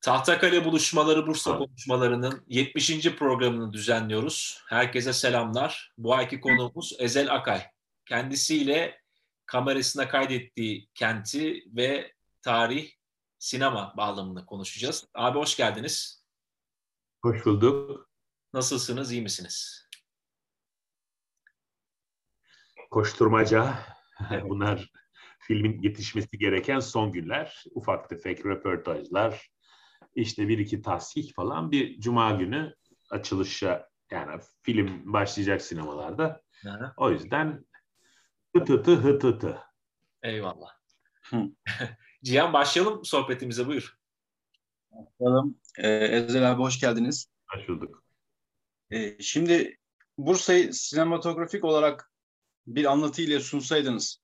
Tahtakale Buluşmaları Bursa Konuşmaları'nın 70. programını düzenliyoruz. Herkese selamlar. Bu ayki konuğumuz Ezel Akay. Kendisiyle kamerasına kaydettiği kenti ve tarih, sinema bağlamını konuşacağız. Abi hoş geldiniz. Hoş bulduk. Nasılsınız, iyi misiniz? Koşturmaca. Bunlar filmin yetişmesi gereken son günler. Ufak tefek röportajlar, işte bir iki tasih falan bir cuma günü açılışa yani film başlayacak sinemalarda. Hı. O yüzden hıtıtı hıtıtı. Eyvallah. Cihan başlayalım sohbetimize buyur. Başlayalım. Ee, Ezel abi hoş geldiniz. Hoş bulduk. Ee, şimdi Bursa'yı sinematografik olarak bir anlatı ile sunsaydınız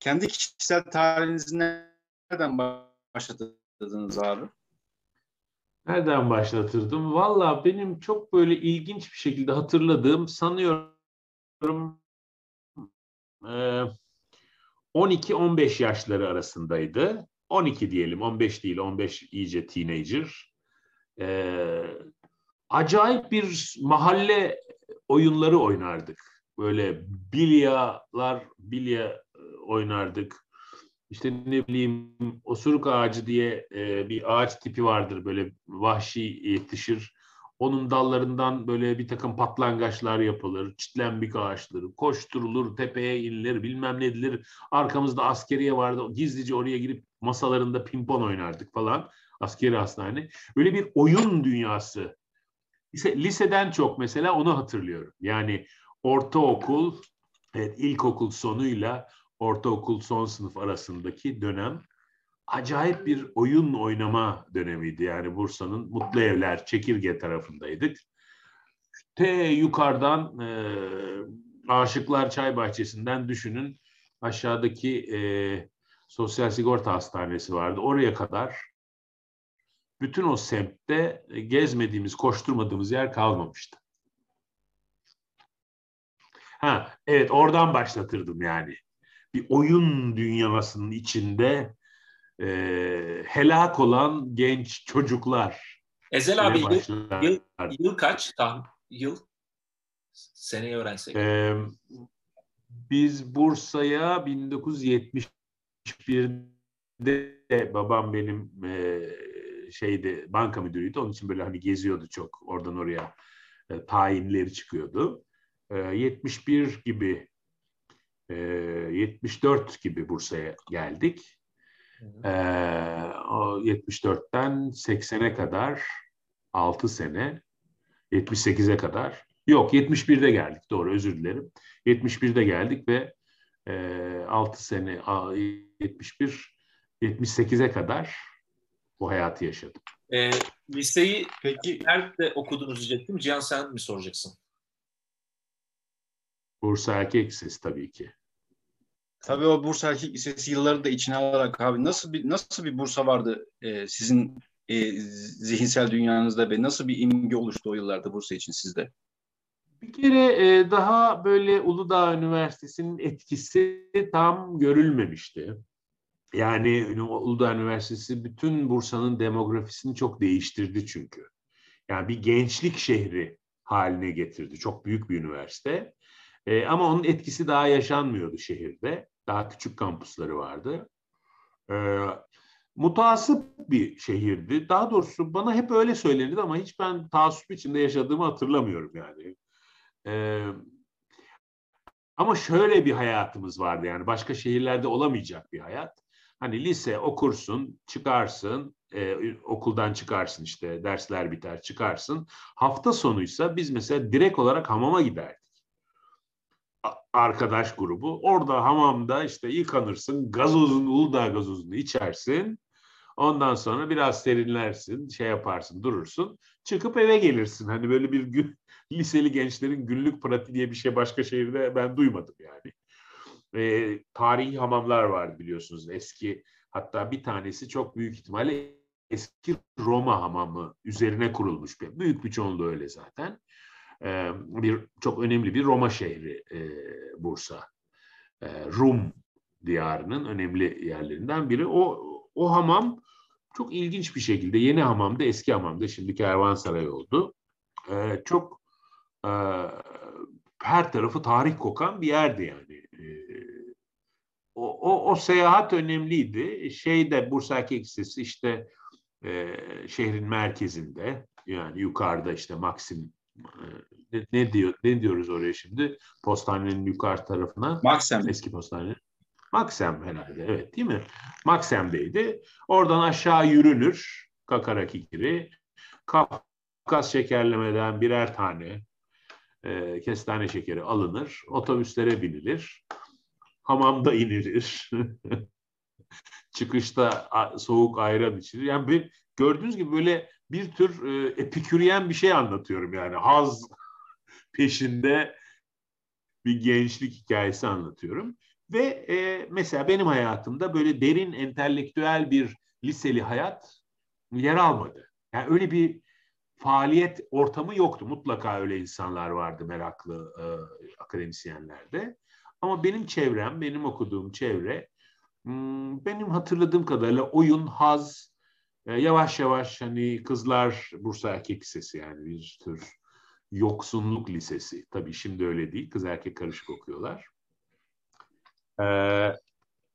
kendi kişisel tarihinizi nereden başladınız abi? Nereden başlatırdım? Valla benim çok böyle ilginç bir şekilde hatırladığım sanıyorum 12-15 yaşları arasındaydı. 12 diyelim, 15 değil, 15 iyice teenager. acayip bir mahalle oyunları oynardık. Böyle bilyalar, bilya oynardık işte ne bileyim osuruk ağacı diye e, bir ağaç tipi vardır böyle vahşi yetişir. Onun dallarından böyle bir takım patlangaçlar yapılır, çitlenbik ağaçları, koşturulur, tepeye inilir, bilmem ne edilir. Arkamızda askeriye vardı, gizlice oraya girip masalarında pimpon oynardık falan. Askeri hastane. Böyle bir oyun dünyası. Lise, liseden çok mesela onu hatırlıyorum. Yani ortaokul, evet, ilkokul sonuyla ortaokul son sınıf arasındaki dönem acayip bir oyun oynama dönemiydi. Yani Bursa'nın Mutlu Evler, Çekirge tarafındaydık. Te yukarıdan e, Aşıklar Çay Bahçesi'nden düşünün aşağıdaki e, Sosyal Sigorta Hastanesi vardı. Oraya kadar bütün o semtte gezmediğimiz, koşturmadığımız yer kalmamıştı. Ha, evet oradan başlatırdım yani bir oyun dünyasının içinde e, helak olan genç çocuklar. Ezel abi yıl, yıl, yıl kaç? Tam yıl seneyi öğrensek. E, biz Bursa'ya 1971'de babam benim e, şeydi banka müdürüydü. Onun için böyle hani geziyordu çok. Oradan oraya e, tayinleri çıkıyordu. E, 71 gibi 74 gibi Bursa'ya geldik. E, 74'ten 80'e kadar 6 sene, 78'e kadar Yok 71'de geldik doğru özür dilerim. 71'de geldik ve e, 6 sene 71 78'e kadar bu hayatı yaşadım. E, liseyi peki nerede okudunuz diyecektim. Cihan sen mi soracaksın? Bursa Erkek Lisesi tabii ki. Tabii o Bursa Erkek Lisesi yılları da içine alarak abi nasıl bir nasıl bir Bursa vardı e, sizin e, zihinsel dünyanızda ve nasıl bir imge oluştu o yıllarda Bursa için sizde? Bir kere e, daha böyle Uludağ Üniversitesi'nin etkisi tam görülmemişti. Yani Uludağ Üniversitesi bütün Bursa'nın demografisini çok değiştirdi çünkü. Yani bir gençlik şehri haline getirdi. Çok büyük bir üniversite. E, ama onun etkisi daha yaşanmıyordu şehirde. Daha küçük kampusları vardı. E, mutasip bir şehirdi. Daha doğrusu bana hep öyle söylenirdi ama hiç ben taassup içinde yaşadığımı hatırlamıyorum yani. E, ama şöyle bir hayatımız vardı yani başka şehirlerde olamayacak bir hayat. Hani lise okursun, çıkarsın, e, okuldan çıkarsın işte dersler biter çıkarsın. Hafta sonuysa biz mesela direkt olarak hamama giderdik arkadaş grubu. Orada hamamda işte yıkanırsın, gazozun, Uludağ gazozunu içersin. Ondan sonra biraz serinlersin, şey yaparsın, durursun. Çıkıp eve gelirsin. Hani böyle bir gün liseli gençlerin günlük pratiği diye bir şey başka şehirde ben duymadım yani. E, tarihi hamamlar var biliyorsunuz eski. Hatta bir tanesi çok büyük ihtimalle eski Roma hamamı üzerine kurulmuş. Bir, büyük bir çoğunluğu öyle zaten. Ee, bir çok önemli bir Roma şehri e, Bursa. E, Rum diyarının önemli yerlerinden biri. O o hamam çok ilginç bir şekilde Yeni Hamam'da eski Hamam'da şimdiki Kervansaray oldu. E, çok e, her tarafı tarih kokan bir yerdi yani. E, o, o, o seyahat önemliydi. Şeyde Bursa Erkek Lisesi işte e, şehrin merkezinde yani yukarıda işte Maxim e, ne, ne diyor ne diyoruz oraya şimdi? Postanenin yukarı tarafına. Maxim. Eski postane. Maxim herhalde evet değil mi? Maxim'deydi. Oradan aşağı yürünür. Kakaraki gibi. Kafkas şekerlemeden birer tane e, kestane şekeri alınır. Otobüslere binilir. Hamamda inilir. Çıkışta soğuk ayran içilir. Yani bir, gördüğünüz gibi böyle bir tür e, epiküryen bir şey anlatıyorum yani. Haz peşinde bir gençlik hikayesi anlatıyorum. Ve e, mesela benim hayatımda böyle derin entelektüel bir liseli hayat yer almadı. Yani öyle bir faaliyet ortamı yoktu. Mutlaka öyle insanlar vardı meraklı e, akademisyenlerde. Ama benim çevrem, benim okuduğum çevre hmm, benim hatırladığım kadarıyla oyun, haz, yavaş yavaş hani kızlar Bursa Erkek Lisesi yani bir tür yoksunluk lisesi. Tabii şimdi öyle değil. Kız erkek karışık okuyorlar. Ee,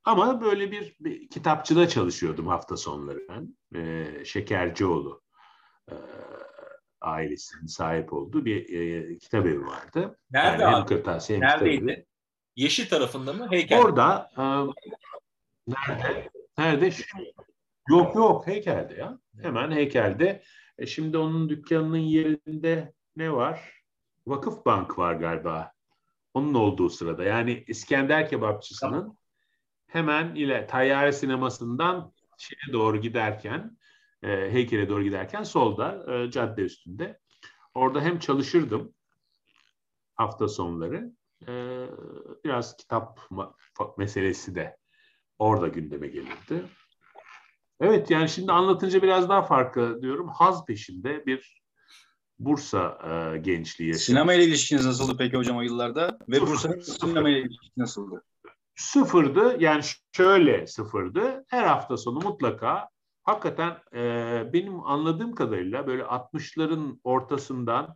ama böyle bir, bir kitapçıda çalışıyordum hafta sonları ben. Ee, Şekercioğlu e, ailesinin sahip olduğu bir e, kitap evi vardı. Nerede yani abi? Hem kırtasiye, hem Neredeydi? Yeşil tarafında mı? Heykel. Orada e, nerede? Nerede? Yok yok heykelde ya. Hemen heykelde. E şimdi onun dükkanının yerinde ne var? Vakıf Bank var galiba. Onun olduğu sırada. Yani İskender Kebapçısı'nın hemen ile Tayyare Sineması'ndan şeye doğru giderken e, heykele doğru giderken solda e, cadde üstünde. Orada hem çalışırdım hafta sonları e, biraz kitap meselesi de orada gündeme gelirdi. Evet yani şimdi anlatınca biraz daha farklı diyorum. Haz peşinde bir Bursa e, gençliği yaşamış. Sinema ile ilişkiniz nasıldı peki hocam o yıllarda? Ve Bursa'nın sinema ile ilişkisi nasıldı? Sıfırdı yani şöyle sıfırdı. Her hafta sonu mutlaka hakikaten e, benim anladığım kadarıyla böyle 60'ların ortasından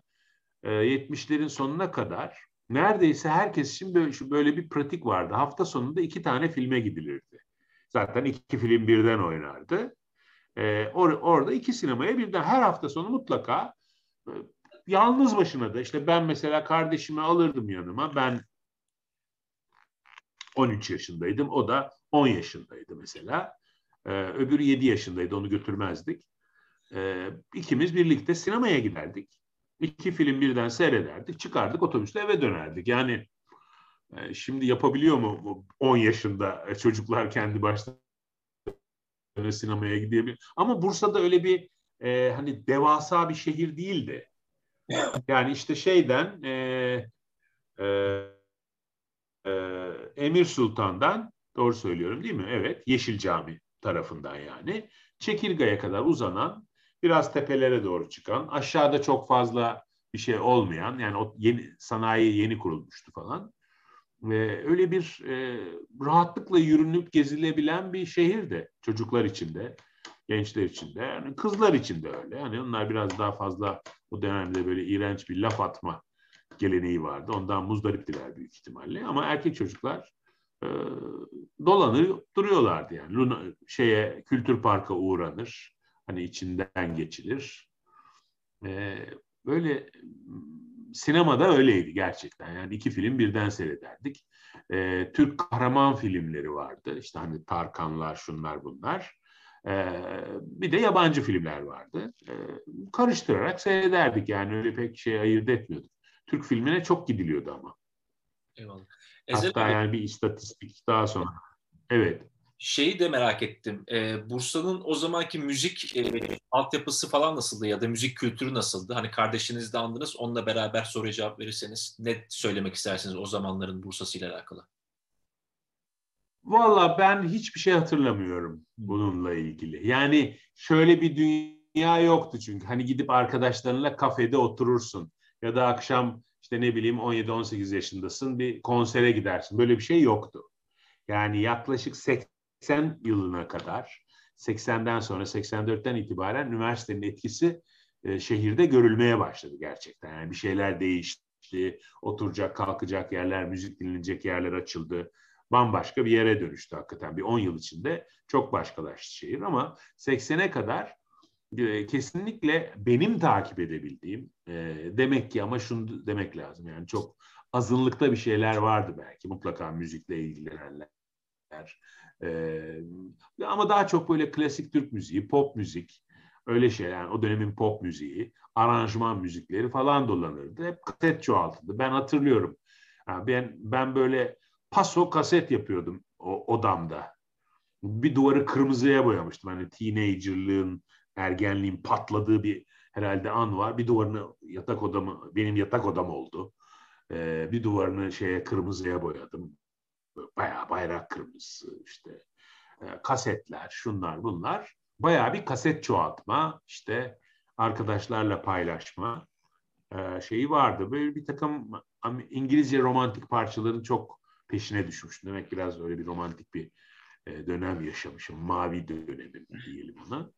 e, 70'lerin sonuna kadar neredeyse herkes için böyle, böyle bir pratik vardı. Hafta sonunda iki tane filme gidilirdi. Zaten iki film birden oynardı. E, or, orada iki sinemaya birden her hafta sonu mutlaka e, yalnız başına da işte ben mesela kardeşimi alırdım yanıma. Ben 13 yaşındaydım. O da 10 yaşındaydı mesela. Ee, öbürü 7 yaşındaydı. Onu götürmezdik. Ee, ikimiz birlikte sinemaya giderdik. İki film birden seyrederdik. Çıkardık otobüsle eve dönerdik. Yani e, şimdi yapabiliyor mu 10 yaşında çocuklar kendi başlarına sinemaya gidebilir? Ama Bursa'da öyle bir e, hani devasa bir şehir değildi. Yani işte şeyden e, e, e, Emir Sultan'dan doğru söylüyorum değil mi? Evet Yeşil Cami tarafından yani. Çekirga'ya kadar uzanan biraz tepelere doğru çıkan aşağıda çok fazla bir şey olmayan yani o yeni sanayi yeni kurulmuştu falan. Ve öyle bir e, rahatlıkla yürünüp gezilebilen bir şehirdi çocuklar için de, gençler için de, yani kızlar için de öyle. Yani onlar biraz daha fazla o dönemde böyle iğrenç bir laf atma geleneği vardı. Ondan muzdariptiler büyük ihtimalle. Ama erkek çocuklar e, dolanır duruyorlardı yani. Luna, şeye kültür parka uğranır. Hani içinden geçilir. E, böyle sinemada öyleydi gerçekten. Yani iki film birden seyrederdik. E, Türk kahraman filmleri vardı. İşte hani Tarkanlar, şunlar bunlar. E, bir de yabancı filmler vardı. E, karıştırarak seyrederdik yani öyle pek şey ayırt etmiyorduk. Türk filmine çok gidiliyordu ama. Eyvallah. Ezel Hatta yani bir istatistik daha sonra. Evet. Şeyi de merak ettim. Ee, Bursa'nın o zamanki müzik e, altyapısı falan nasıldı ya da müzik kültürü nasıldı? Hani kardeşiniz de andınız. Onunla beraber soruya cevap verirseniz ne söylemek istersiniz o zamanların Bursa'sı ile alakalı? Valla ben hiçbir şey hatırlamıyorum bununla ilgili. Yani şöyle bir dünya yoktu çünkü. Hani gidip arkadaşlarınla kafede oturursun ya da akşam işte ne bileyim 17-18 yaşındasın bir konsere gidersin. Böyle bir şey yoktu. Yani yaklaşık 80 yılına kadar 80'den sonra 84'ten itibaren üniversitenin etkisi e, şehirde görülmeye başladı gerçekten. Yani bir şeyler değişti, oturacak, kalkacak yerler, müzik dinlenecek yerler açıldı. Bambaşka bir yere dönüştü hakikaten. Bir 10 yıl içinde çok başkalaştı şehir ama 80'e kadar e, kesinlikle benim takip edebildiğim e, demek ki ama şunu demek lazım yani çok azınlıkta bir şeyler vardı belki mutlaka müzikle ilgilenenler. E, ama daha çok böyle klasik Türk müziği, pop müzik, öyle şeyler. Yani o dönemin pop müziği, aranjman müzikleri falan dolanırdı. Hep kaset çoğaltıldı. Ben hatırlıyorum. Yani ben ben böyle paso kaset yapıyordum o odamda. Bir duvarı kırmızıya boyamıştım. Hani teenagerlığın, ergenliğin patladığı bir herhalde an var. Bir duvarını yatak odamı, benim yatak odam oldu. Ee, bir duvarını şeye kırmızıya boyadım. Bayağı bayrak kırmızısı işte. Ee, kasetler, şunlar bunlar. Bayağı bir kaset çoğaltma, işte arkadaşlarla paylaşma e, şeyi vardı. Böyle bir takım İngilizce romantik parçaların çok peşine düşmüştüm. Demek biraz öyle bir romantik bir e, dönem yaşamışım. Mavi dönemim diyelim ona.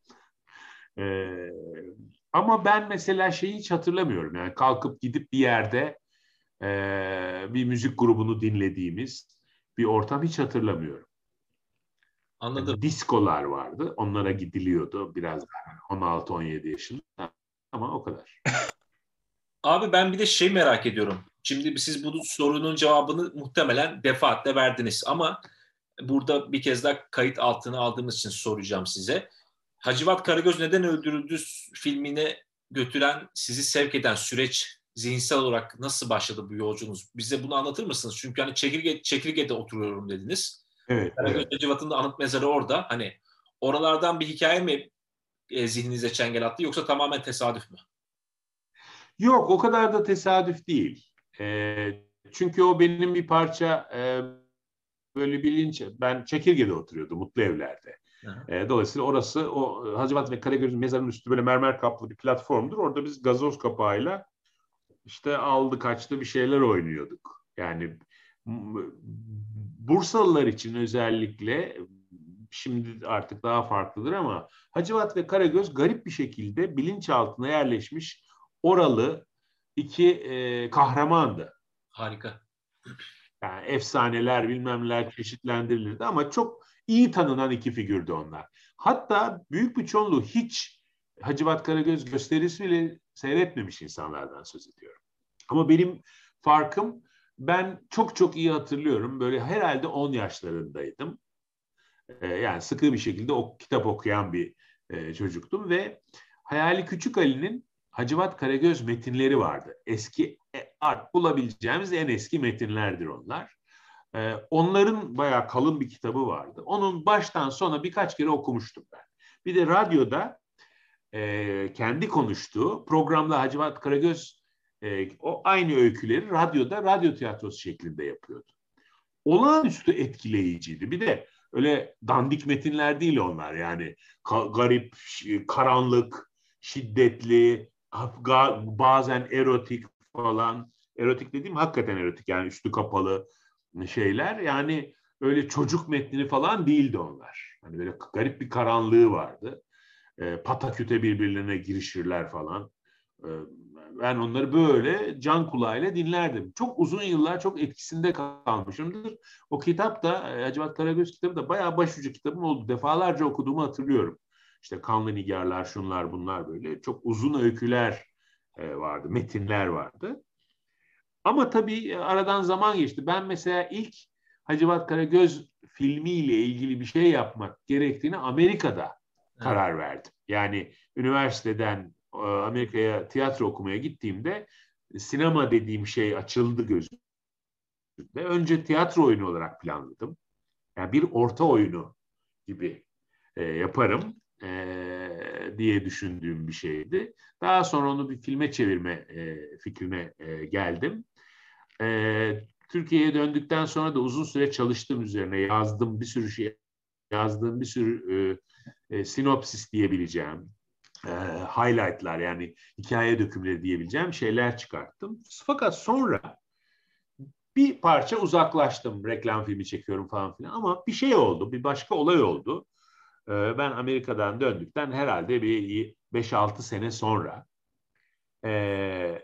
E, ama ben mesela şeyi hiç hatırlamıyorum. Yani kalkıp gidip bir yerde bir müzik grubunu dinlediğimiz bir ortam hiç hatırlamıyorum. Anladım. Yani diskolar vardı. Onlara gidiliyordu biraz 16-17 yaşında ama o kadar. Abi ben bir de şey merak ediyorum. Şimdi siz bu sorunun cevabını muhtemelen defaatle verdiniz ama burada bir kez daha kayıt altına aldığımız için soracağım size. Hacivat Karagöz neden öldürüldü filmine götüren, sizi sevk eden süreç zihinsel olarak nasıl başladı bu yolculuğunuz? Bize bunu anlatır mısınız? Çünkü hani çekirge, çekirgede oturuyorum dediniz. Evet. Evet. Da anıt mezarı orada. Hani oralardan bir hikaye mi e, zihninize çengel attı yoksa tamamen tesadüf mü? Yok o kadar da tesadüf değil. E, çünkü o benim bir parça e, böyle bilinç. Ben Çekirge'de oturuyordum mutlu evlerde. E, dolayısıyla orası o Hacivat ve Karagöz'ün mezarının üstü böyle mermer kaplı bir platformdur. Orada biz gazoz kapağıyla işte aldı kaçtı bir şeyler oynuyorduk. Yani Bursalılar için özellikle şimdi artık daha farklıdır ama Hacivat ve Karagöz garip bir şekilde bilinçaltına yerleşmiş oralı iki e, kahramandı. Harika. Yani efsaneler bilmemler çeşitlendirilirdi ama çok iyi tanınan iki figürdü onlar. Hatta büyük bir çoğunluğu hiç Hacivat Karagöz gösterisi bile seyretmemiş insanlardan söz ediyorum. Ama benim farkım ben çok çok iyi hatırlıyorum. Böyle herhalde 10 yaşlarındaydım. Ee, yani sıkı bir şekilde o kitap okuyan bir e, çocuktum ve Hayali Küçük Ali'nin Hacivat Karagöz metinleri vardı. Eski e, art bulabileceğimiz en eski metinlerdir onlar. Ee, onların bayağı kalın bir kitabı vardı. Onun baştan sona birkaç kere okumuştum ben. Bir de radyoda e, kendi konuştuğu programda Hacivat Karagöz e, o aynı öyküleri radyoda radyo tiyatrosu şeklinde yapıyordu. Olağanüstü etkileyiciydi. Bir de öyle dandik metinler değil onlar yani ka- garip, karanlık, şiddetli, bazen erotik falan. Erotik dediğim hakikaten erotik yani üstü kapalı şeyler. Yani öyle çocuk metnini falan değildi onlar. Hani böyle garip bir karanlığı vardı. E, pataküte birbirlerine girişirler falan. E, ben onları böyle can kulağıyla dinlerdim. Çok uzun yıllar çok etkisinde kalmışımdır. O kitap da e, Hacivat Karagöz kitabı da bayağı başucu kitabım oldu. Defalarca okuduğumu hatırlıyorum. İşte Kanlı Nigarlar, şunlar bunlar böyle. Çok uzun öyküler e, vardı, metinler vardı. Ama tabii e, aradan zaman geçti. Ben mesela ilk Hacivat Karagöz filmiyle ilgili bir şey yapmak gerektiğini Amerika'da karar verdim. Yani üniversiteden Amerika'ya tiyatro okumaya gittiğimde sinema dediğim şey açıldı gözümde. Önce tiyatro oyunu olarak planladım. Yani bir orta oyunu gibi e, yaparım e, diye düşündüğüm bir şeydi. Daha sonra onu bir filme çevirme e, fikrine e, geldim. E, Türkiye'ye döndükten sonra da uzun süre çalıştım üzerine. Yazdım bir sürü şey, yazdığım bir sürü e, e, sinopsis diyebileceğim e, highlightlar yani hikaye dökümleri diyebileceğim şeyler çıkarttım. Fakat sonra bir parça uzaklaştım. Reklam filmi çekiyorum falan filan ama bir şey oldu. Bir başka olay oldu. e, ben Amerika'dan döndükten herhalde bir 5-6 sene sonra e,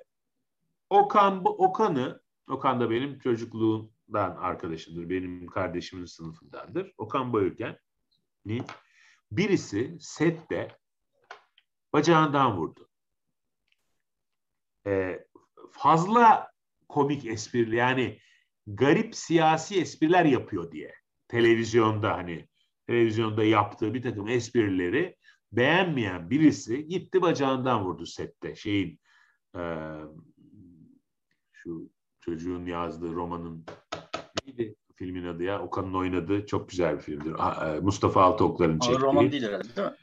Okan, Okan'ı, Okan da benim çocukluğumdan arkadaşımdır, benim kardeşimin sınıfındandır. Okan Bayülgen'i birisi sette bacağından vurdu. E, fazla komik esprili yani garip siyasi espriler yapıyor diye televizyonda hani televizyonda yaptığı bir takım esprileri beğenmeyen birisi gitti bacağından vurdu sette şeyin e, şu çocuğun yazdığı romanın neydi filmin adı ya Okan'ın oynadığı çok güzel bir filmdir. E, Mustafa Altıoklar'ın çektiği. Ağır roman değil herhalde değil mi?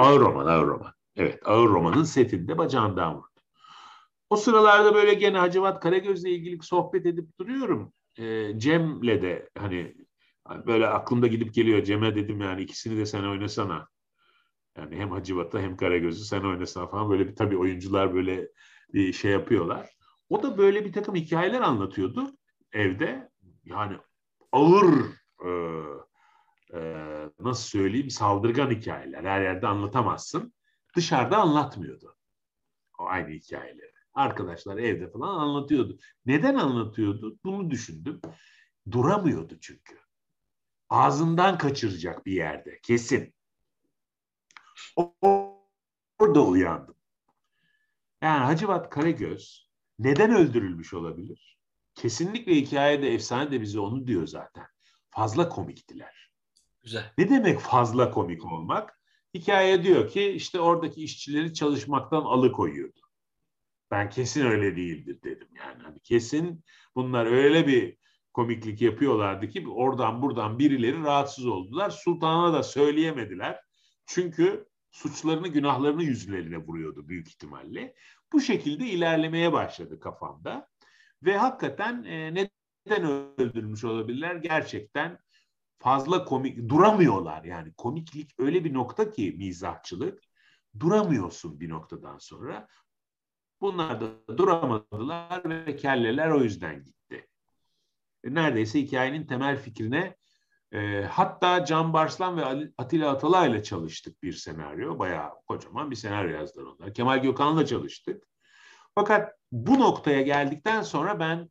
Ağır roman, ağır roman. Evet, ağır romanın setinde bacağından vurdu. O sıralarda böyle gene Hacivat Karagöz'le ilgili sohbet edip duruyorum. E, Cem'le de hani böyle aklımda gidip geliyor. Cem'e dedim yani ikisini de sen oynasana. Yani hem Hacivat'ı hem Karagöz'ü sen oynasana falan. Böyle bir tabii oyuncular böyle bir şey yapıyorlar. O da böyle bir takım hikayeler anlatıyordu evde. Yani ağır e, e, nasıl söyleyeyim saldırgan hikayeler. Her yerde anlatamazsın. Dışarıda anlatmıyordu. O aynı hikayeleri. Arkadaşlar evde falan anlatıyordu. Neden anlatıyordu? Bunu düşündüm. Duramıyordu çünkü. Ağzından kaçıracak bir yerde. Kesin. Orada uyandım. Yani Hacivat Karagöz neden öldürülmüş olabilir? Kesinlikle hikayede efsane de bize onu diyor zaten. Fazla komiktiler. Güzel. Ne demek fazla komik olmak? Hikaye diyor ki işte oradaki işçileri çalışmaktan alıkoyuyordu. Ben kesin öyle değildir dedim yani. Hani kesin bunlar öyle bir komiklik yapıyorlardı ki oradan buradan birileri rahatsız oldular. Sultana da söyleyemediler. Çünkü suçlarını, günahlarını yüzlerine vuruyordu büyük ihtimalle. Bu şekilde ilerlemeye başladı kafamda. Ve hakikaten e, neden öldürmüş olabilirler? Gerçekten fazla komik, duramıyorlar yani. Komiklik öyle bir nokta ki mizahçılık, duramıyorsun bir noktadan sonra. Bunlar da duramadılar ve kelleler o yüzden gitti. E, neredeyse hikayenin temel fikrine e, hatta Can Barslan ve Atilla Atalay'la çalıştık bir senaryo. Bayağı kocaman bir senaryo yazdılar onlar. Kemal Gökhan'la çalıştık. Fakat bu noktaya geldikten sonra ben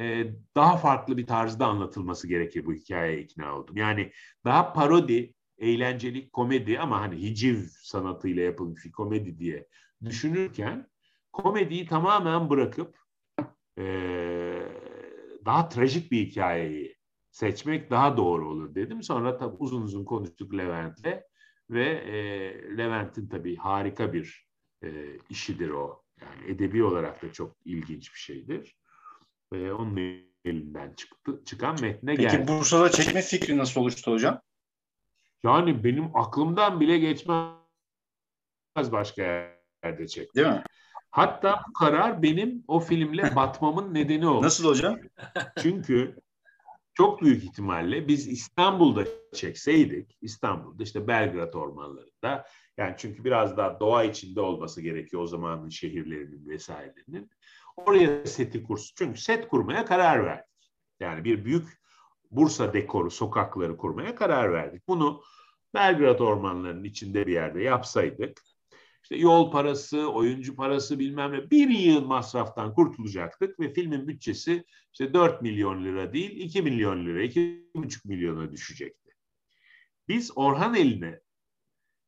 e, daha farklı bir tarzda anlatılması gerekir bu hikayeye ikna oldum. Yani daha parodi, eğlenceli komedi ama hani hiciv sanatıyla yapılmış bir komedi diye düşünürken komediyi tamamen bırakıp e, daha trajik bir hikayeyi seçmek daha doğru olur dedim. Sonra tabii uzun uzun konuştuk Levent'le ve e, Levent'in tabii harika bir e, işidir o. Yani edebi olarak da çok ilginç bir şeydir. Ve onun elinden çıktı, çıkan metne Peki, geldi. Peki Bursa'da çekme fikri nasıl oluştu hocam? Yani benim aklımdan bile geçmez başka yerde çekmek. Değil mi? Hatta bu karar benim o filmle batmamın nedeni oldu. Nasıl hocam? Çünkü çok büyük ihtimalle biz İstanbul'da çekseydik, İstanbul'da işte Belgrad ormanlarında, yani çünkü biraz daha doğa içinde olması gerekiyor o zamanın şehirlerinin vesairelerinin. Oraya seti kursu. Çünkü set kurmaya karar verdik. Yani bir büyük Bursa dekoru, sokakları kurmaya karar verdik. Bunu Belgrad ormanlarının içinde bir yerde yapsaydık işte yol parası, oyuncu parası bilmem ne bir yıl masraftan kurtulacaktık ve filmin bütçesi işte 4 milyon lira değil 2 milyon lira, 2,5 milyona düşecekti. Biz Orhan eline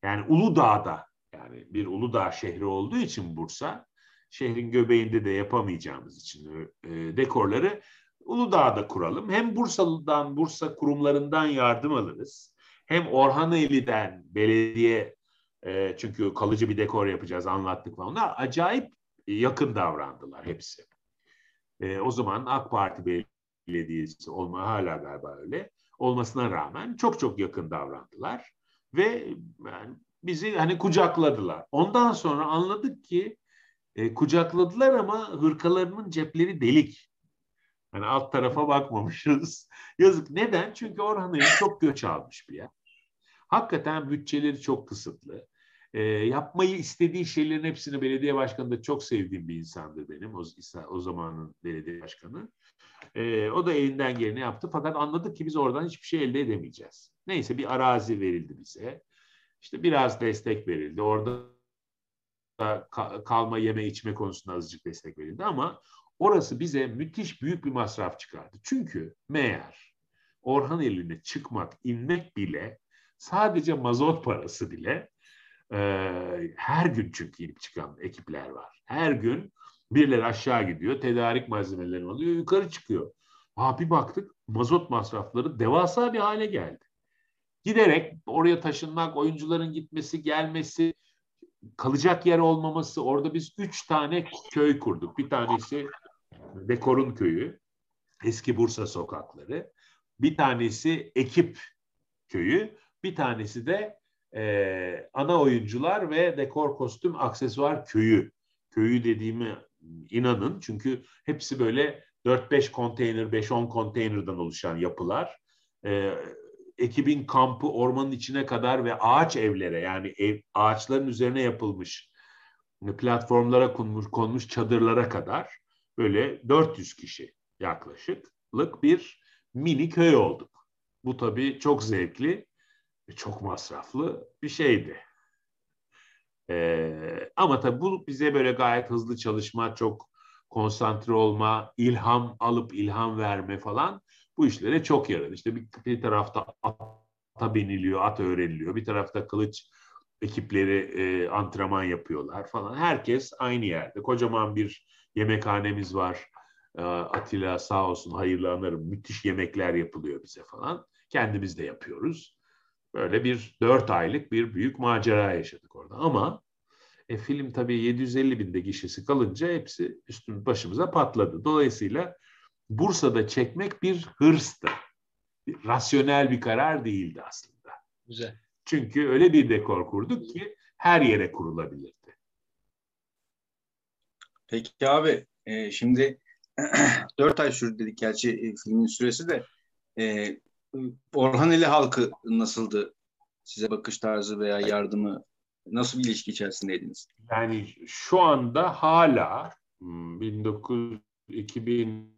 yani Uludağ'da yani bir Uludağ şehri olduğu için Bursa şehrin göbeğinde de yapamayacağımız için e, dekorları Uludağ'da kuralım. Hem Bursa'dan, Bursa kurumlarından yardım alırız. Hem Orhaneli'den belediye e, çünkü kalıcı bir dekor yapacağız anlattık falan. Onlar acayip yakın davrandılar hepsi. E, o zaman AK Parti belediyesi olma hala galiba öyle olmasına rağmen çok çok yakın davrandılar ve yani bizi hani kucakladılar. Ondan sonra anladık ki e, kucakladılar ama hırkalarının cepleri delik. Yani alt tarafa bakmamışız. Yazık. Neden? Çünkü Orhan çok göç almış bir yer. Hakikaten bütçeleri çok kısıtlı. E, yapmayı istediği şeylerin hepsini belediye başkanı da çok sevdiğim bir insandır benim. O, o zamanın belediye başkanı. E, o da elinden geleni yaptı. Fakat anladık ki biz oradan hiçbir şey elde edemeyeceğiz. Neyse bir arazi verildi bize. İşte biraz destek verildi. Orada kalma, yeme, içme konusunda azıcık destek verildi ama orası bize müthiş büyük bir masraf çıkardı. Çünkü meğer Orhan eline çıkmak, inmek bile sadece mazot parası bile e, her gün çünkü inip çıkan ekipler var. Her gün birileri aşağı gidiyor, tedarik malzemelerini alıyor, yukarı çıkıyor. Ha bir baktık mazot masrafları devasa bir hale geldi. Giderek oraya taşınmak, oyuncuların gitmesi, gelmesi, kalacak yer olmaması. Orada biz üç tane köy kurduk. Bir tanesi Dekor'un köyü, eski Bursa sokakları. Bir tanesi Ekip köyü, bir tanesi de e, ana oyuncular ve dekor kostüm aksesuar köyü. Köyü dediğimi inanın çünkü hepsi böyle 4-5 konteyner, 5-10 konteynerden oluşan yapılar. E, ekibin kampı ormanın içine kadar ve ağaç evlere yani ev, ağaçların üzerine yapılmış platformlara konmuş, konmuş çadırlara kadar böyle 400 kişi yaklaşıklık bir mini köy olduk. Bu tabii çok zevkli ve çok masraflı bir şeydi. Ee, ama tabii bu bize böyle gayet hızlı çalışma, çok konsantre olma, ilham alıp ilham verme falan bu işlere çok yaradı. İşte bir, bir tarafta ata biniliyor, at öğreniliyor. Bir tarafta kılıç ekipleri e, antrenman yapıyorlar falan. Herkes aynı yerde. Kocaman bir yemekhanemiz var. E, Atilla sağ olsun hayırlı anarım. Müthiş yemekler yapılıyor bize falan. Kendimiz de yapıyoruz. Böyle bir dört aylık bir büyük macera yaşadık orada. Ama e, film tabii 750 binde gişesi kalınca hepsi üstün başımıza patladı. Dolayısıyla Bursa'da çekmek bir hırstı. Bir, rasyonel bir karar değildi aslında. Güzel. Çünkü öyle bir dekor kurduk ki her yere kurulabilirdi. Peki abi e, şimdi dört ay sürdü dedik gerçi e, filmin süresi de e, Orhaneli halkı nasıldı? Size bakış tarzı veya yardımı nasıl bir ilişki içerisindeydiniz? Yani şu anda hala 1900 2000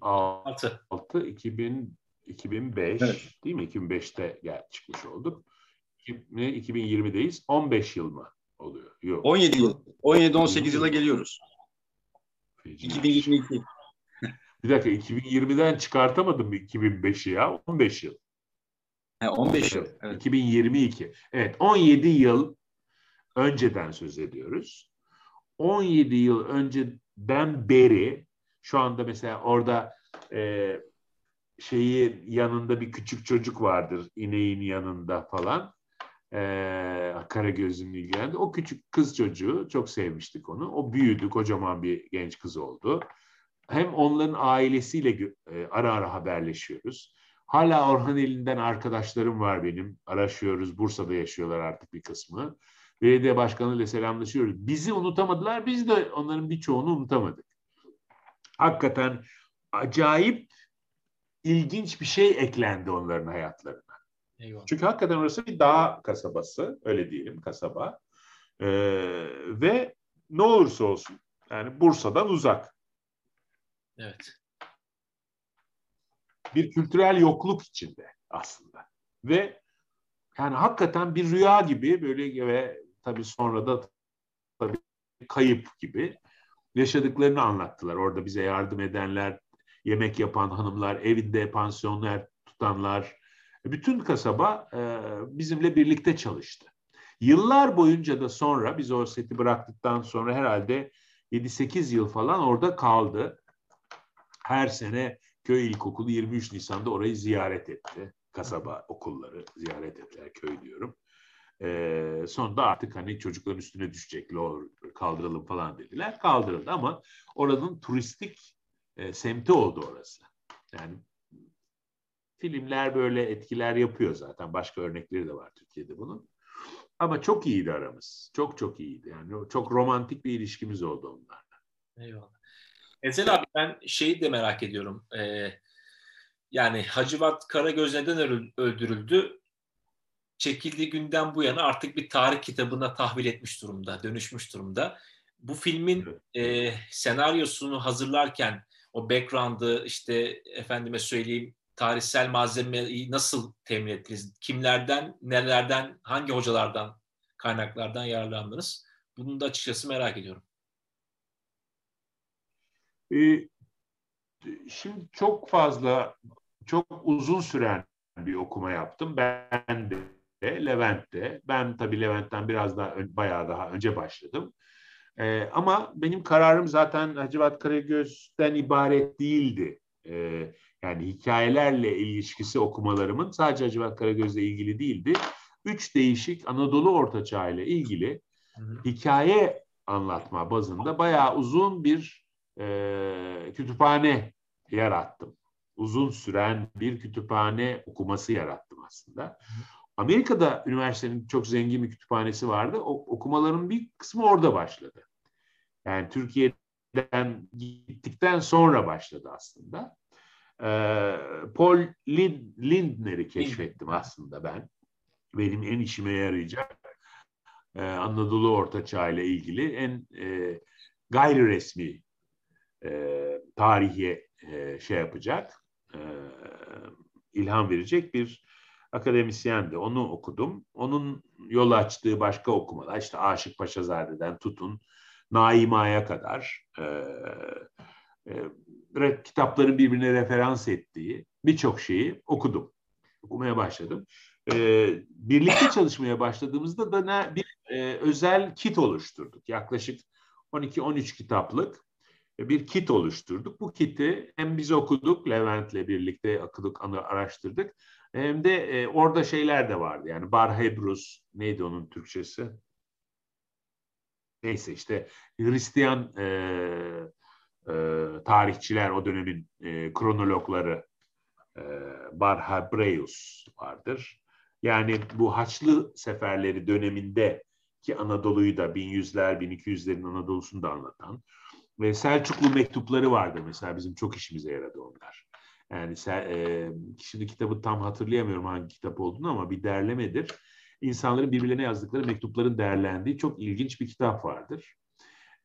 6. 6 2000 2005 evet. değil mi? 2005'te gel çıkmış olduk. 2020'deyiz. 15 yıl mı oluyor? Yok. 17 yıl. 17 18 yıla geliyoruz. Feci. 2022. Bir dakika 2020'den çıkartamadım 2005'i ya. 15 yıl. He, 15 yıl. Evet. 2022. Evet 17 yıl önceden söz ediyoruz. 17 yıl önceden beri şu anda mesela orada e, şeyi yanında bir küçük çocuk vardır ineğin yanında falan. E, kara gözlü ilgilendi. O küçük kız çocuğu çok sevmiştik onu. O büyüdü kocaman bir genç kız oldu. Hem onların ailesiyle e, ara ara haberleşiyoruz. Hala Orhan elinden arkadaşlarım var benim. Araşıyoruz. Bursa'da yaşıyorlar artık bir kısmı. Belediye başkanıyla selamlaşıyoruz. Bizi unutamadılar. Biz de onların birçoğunu unutamadık hakikaten acayip ilginç bir şey eklendi onların hayatlarına. Eyvallah. Çünkü hakikaten orası bir dağ kasabası, öyle diyelim kasaba. Ee, ve ne olursa olsun yani Bursa'dan uzak. Evet. Bir kültürel yokluk içinde aslında. Ve yani hakikaten bir rüya gibi böyle ve tabii sonra da tabii kayıp gibi yaşadıklarını anlattılar. Orada bize yardım edenler, yemek yapan hanımlar, evinde pansiyonlar tutanlar, bütün kasaba e, bizimle birlikte çalıştı. Yıllar boyunca da sonra biz o seti bıraktıktan sonra herhalde 7-8 yıl falan orada kaldı. Her sene köy ilkokulu 23 Nisan'da orayı ziyaret etti. Kasaba okulları ziyaret ettiler köy diyorum. E, sonunda artık hani çocukların üstüne düşecek, kaldıralım falan dediler. Kaldırıldı ama oranın turistik e, semti oldu orası. Yani filmler böyle etkiler yapıyor zaten. Başka örnekleri de var Türkiye'de bunun. Ama çok iyiydi aramız. Çok çok iyiydi. Yani çok romantik bir ilişkimiz oldu onlarla. Eyvallah. Ezel abi ben şeyi de merak ediyorum. Ee, yani Hacivat Karagöz neden öldürüldü? Çekildiği günden bu yana artık bir tarih kitabına tahvil etmiş durumda, dönüşmüş durumda. Bu filmin e, senaryosunu hazırlarken o background'ı işte efendime söyleyeyim tarihsel malzemeyi nasıl temin ettiniz? Kimlerden, nelerden, hangi hocalardan, kaynaklardan yararlandınız? Bunu da açıkçası merak ediyorum. Ee, şimdi çok fazla, çok uzun süren bir okuma yaptım. Ben de, Levent'te. Ben tabii Levent'ten biraz daha, bayağı daha önce başladım. Ee, ama benim kararım zaten Hacivat Karagöz'den ibaret değildi. Ee, yani hikayelerle ilişkisi okumalarımın sadece Hacivat Karagöz'le ilgili değildi. Üç değişik Anadolu Ortaçağ ile ilgili hikaye anlatma bazında bayağı uzun bir e, kütüphane yarattım. Uzun süren bir kütüphane okuması yarattım aslında. Amerika'da üniversitenin çok zengin bir kütüphanesi vardı. O, okumaların bir kısmı orada başladı. Yani Türkiye'den gittikten sonra başladı aslında. Ee, Paul Lind, Lindner'i keşfettim aslında ben. Benim en işime yarayacak e, Anadolu Ortaçağ ile ilgili en e, gayri resmi e, tarihe e, şey yapacak, e, ilham verecek bir akademisyendi. Onu okudum. Onun yol açtığı başka okumalar, işte Aşık Paşazade'den tutun, Naima'ya kadar e, e, kitapların birbirine referans ettiği birçok şeyi okudum. Okumaya başladım. E, birlikte çalışmaya başladığımızda da ne, bir e, özel kit oluşturduk. Yaklaşık 12-13 kitaplık bir kit oluşturduk. Bu kiti hem biz okuduk, Levent'le birlikte okuduk, araştırdık. Hem de e, orada şeyler de vardı. Yani Bar Hebrus, neydi onun Türkçesi? Neyse işte Hristiyan e, e, tarihçiler, o dönemin e, kronologları e, Bar Hebreus vardır. Yani bu Haçlı seferleri döneminde ki Anadolu'yu da 1100'ler, 1200'lerin Anadolu'sunu da anlatan ve Selçuklu mektupları vardı mesela bizim çok işimize yaradı onlar. Yani e, şimdi kitabı tam hatırlayamıyorum hangi kitap olduğunu ama bir derlemedir. İnsanların birbirlerine yazdıkları mektupların değerlendiği çok ilginç bir kitap vardır.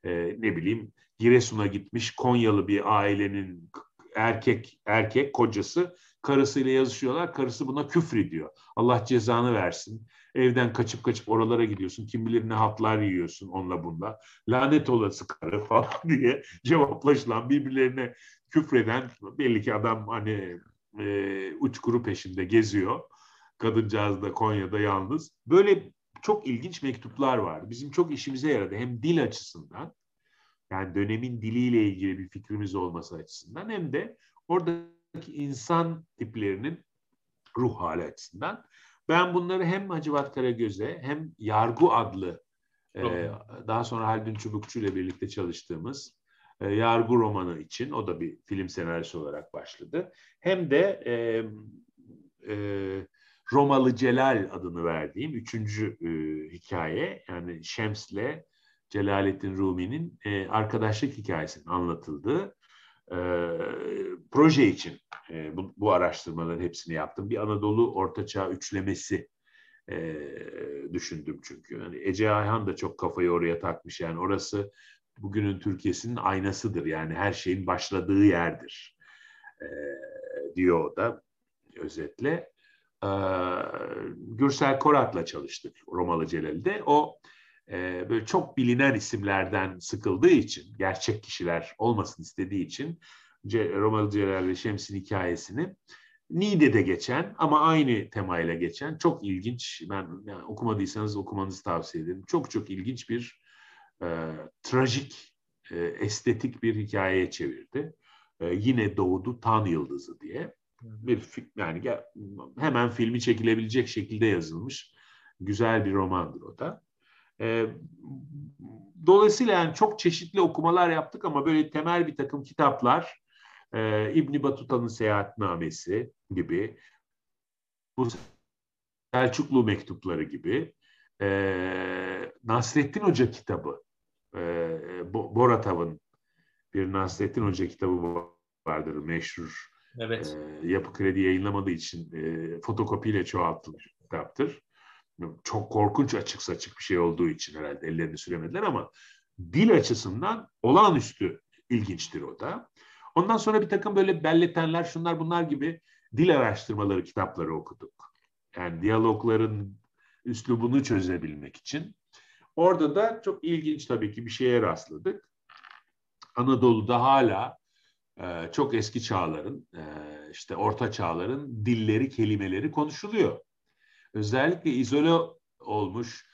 E, ne bileyim Giresun'a gitmiş Konyalı bir ailenin erkek erkek kocası karısıyla yazışıyorlar. Karısı buna küfrediyor. Allah cezanı versin. Evden kaçıp kaçıp oralara gidiyorsun. Kim bilir ne hatlar yiyorsun onunla bununla. Lanet olası karı falan diye cevaplaşılan birbirlerine küfreden belli ki adam hani e, uçkuru peşinde geziyor. Kadıncağız da Konya'da yalnız. Böyle çok ilginç mektuplar var. Bizim çok işimize yaradı. Hem dil açısından yani dönemin diliyle ilgili bir fikrimiz olması açısından hem de oradaki insan tiplerinin ruh hali açısından. Ben bunları hem Hacivat Karagöz'e hem Yargu adlı e, daha sonra Haldun Çubukçu ile birlikte çalıştığımız e, Yargu romanı için o da bir film senaryosu olarak başladı. Hem de e, e, Romalı Celal adını verdiğim üçüncü e, hikaye yani Şems'le Celaleddin Rumi'nin e, arkadaşlık hikayesinin anlatıldığı proje için e, bu, bu araştırmaların hepsini yaptım. Bir Anadolu Ortaçağ üçlemesi e, düşündüm çünkü. Yani Ece Ayhan da çok kafayı oraya takmış. Yani orası bugünün Türkiye'sinin aynasıdır. Yani her şeyin başladığı yerdir e, diyor o da özetle. E, Gürsel Korat'la çalıştık Romalı Celal'de. O e, böyle çok bilinen isimlerden sıkıldığı için, gerçek kişiler olmasın istediği için Romalı Celal ve Şems'in hikayesini Niğde'de geçen ama aynı temayla geçen çok ilginç, ben yani okumadıysanız okumanızı tavsiye ederim. Çok çok ilginç bir e, trajik, e, estetik bir hikayeye çevirdi. E, yine doğdu Tan Yıldızı diye. Bir yani hemen filmi çekilebilecek şekilde yazılmış güzel bir romandır o da. E, dolayısıyla yani çok çeşitli okumalar yaptık ama böyle temel bir takım kitaplar e, İbn Batuta'nın Seyahatnamesi gibi bu Selçuklu mektupları gibi e, Nasrettin Hoca kitabı e, Boratav'ın bir Nasrettin Hoca kitabı vardır meşhur. Evet. E, Yapı Kredi yayınlamadığı için e, fotokopiyle çoğaltılmış kitaptır. Çok korkunç açık saçık bir şey olduğu için herhalde ellerini süremediler ama dil açısından olağanüstü ilginçtir o da. Ondan sonra bir takım böyle belletenler şunlar bunlar gibi dil araştırmaları kitapları okuduk. Yani diyalogların üslubunu çözebilmek için. Orada da çok ilginç tabii ki bir şeye rastladık. Anadolu'da hala e, çok eski çağların, e, işte orta çağların dilleri, kelimeleri konuşuluyor. Özellikle izole olmuş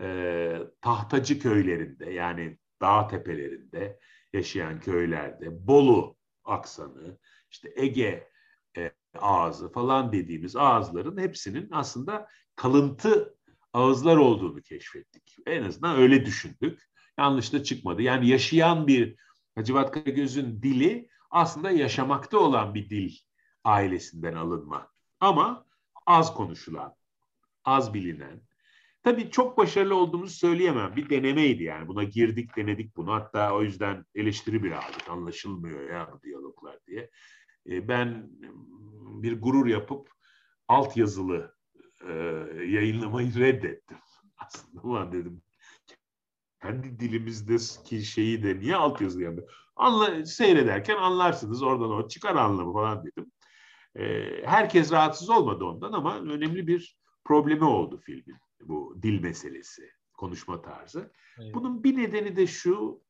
e, tahtacı köylerinde yani dağ tepelerinde yaşayan köylerde Bolu aksanı, işte Ege e, ağzı falan dediğimiz ağızların hepsinin aslında kalıntı ağızlar olduğunu keşfettik. En azından öyle düşündük. Yanlış da çıkmadı. Yani yaşayan bir Hacivat Karagöz'ün dili aslında yaşamakta olan bir dil ailesinden alınma. Ama az konuşulan, az bilinen. Tabii çok başarılı olduğumuzu söyleyemem. Bir denemeydi yani. Buna girdik, denedik bunu. Hatta o yüzden eleştiri bile aldık. Anlaşılmıyor ya bu diyaloglar diye. E, ben bir gurur yapıp alt yazılı e, yayınlamayı reddettim. Aslında ulan dedim kendi dilimizdeki şeyi de niye alt yazı yanında? Anla, seyrederken anlarsınız oradan o çıkar anlamı falan dedim. E, herkes rahatsız olmadı ondan ama önemli bir problemi oldu filmin bu dil meselesi, konuşma tarzı. Evet. Bunun bir nedeni de şu,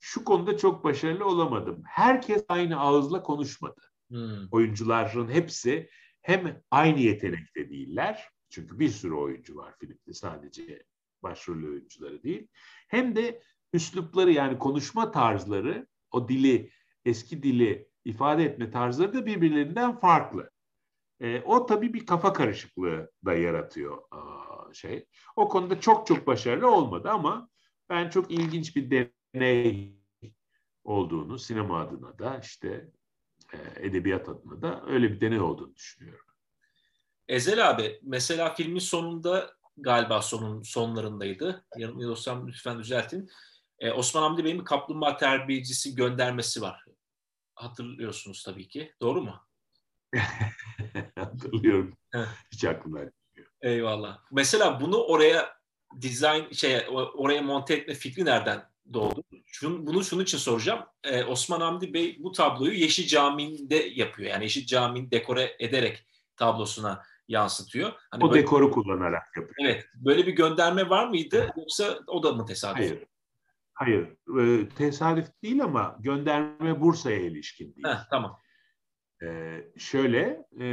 şu konuda çok başarılı olamadım. Herkes aynı ağızla konuşmadı. Hmm. Oyuncuların hepsi hem aynı yetenekte değiller. Çünkü bir sürü oyuncu var filmde sadece başrol oyuncuları değil. Hem de üslupları yani konuşma tarzları, o dili, eski dili ifade etme tarzları da birbirlerinden farklı. E, o tabii bir kafa karışıklığı da yaratıyor aa, şey. O konuda çok çok başarılı olmadı ama ben çok ilginç bir deney olduğunu sinema adına da işte e, edebiyat adına da öyle bir deney olduğunu düşünüyorum. Ezel abi mesela filmin sonunda galiba sonun sonlarındaydı. Yanılmıyorsam lütfen düzeltin. Ee, Osman Hamdi Bey'in kaplumbağa terbiyecisi göndermesi var. Hatırlıyorsunuz tabii ki. Doğru mu? Hatırlıyorum. Hiç aklımda Eyvallah. Mesela bunu oraya dizayn şey oraya monte etme fikri nereden doğdu? Şun, bunu şunun için soracağım. Ee, Osman Hamdi Bey bu tabloyu Yeşil Camii'nde yapıyor. Yani Yeşil Camii'ni dekore ederek tablosuna yansıtıyor. Hani o böyle, dekoru kullanarak yapıyor. Evet. Böyle bir gönderme var mıydı yoksa o da mı tesadüf? Hayır. Hayır. E, tesadüf değil ama gönderme Bursa'ya ilişkin değil. Heh, tamam. E, şöyle e,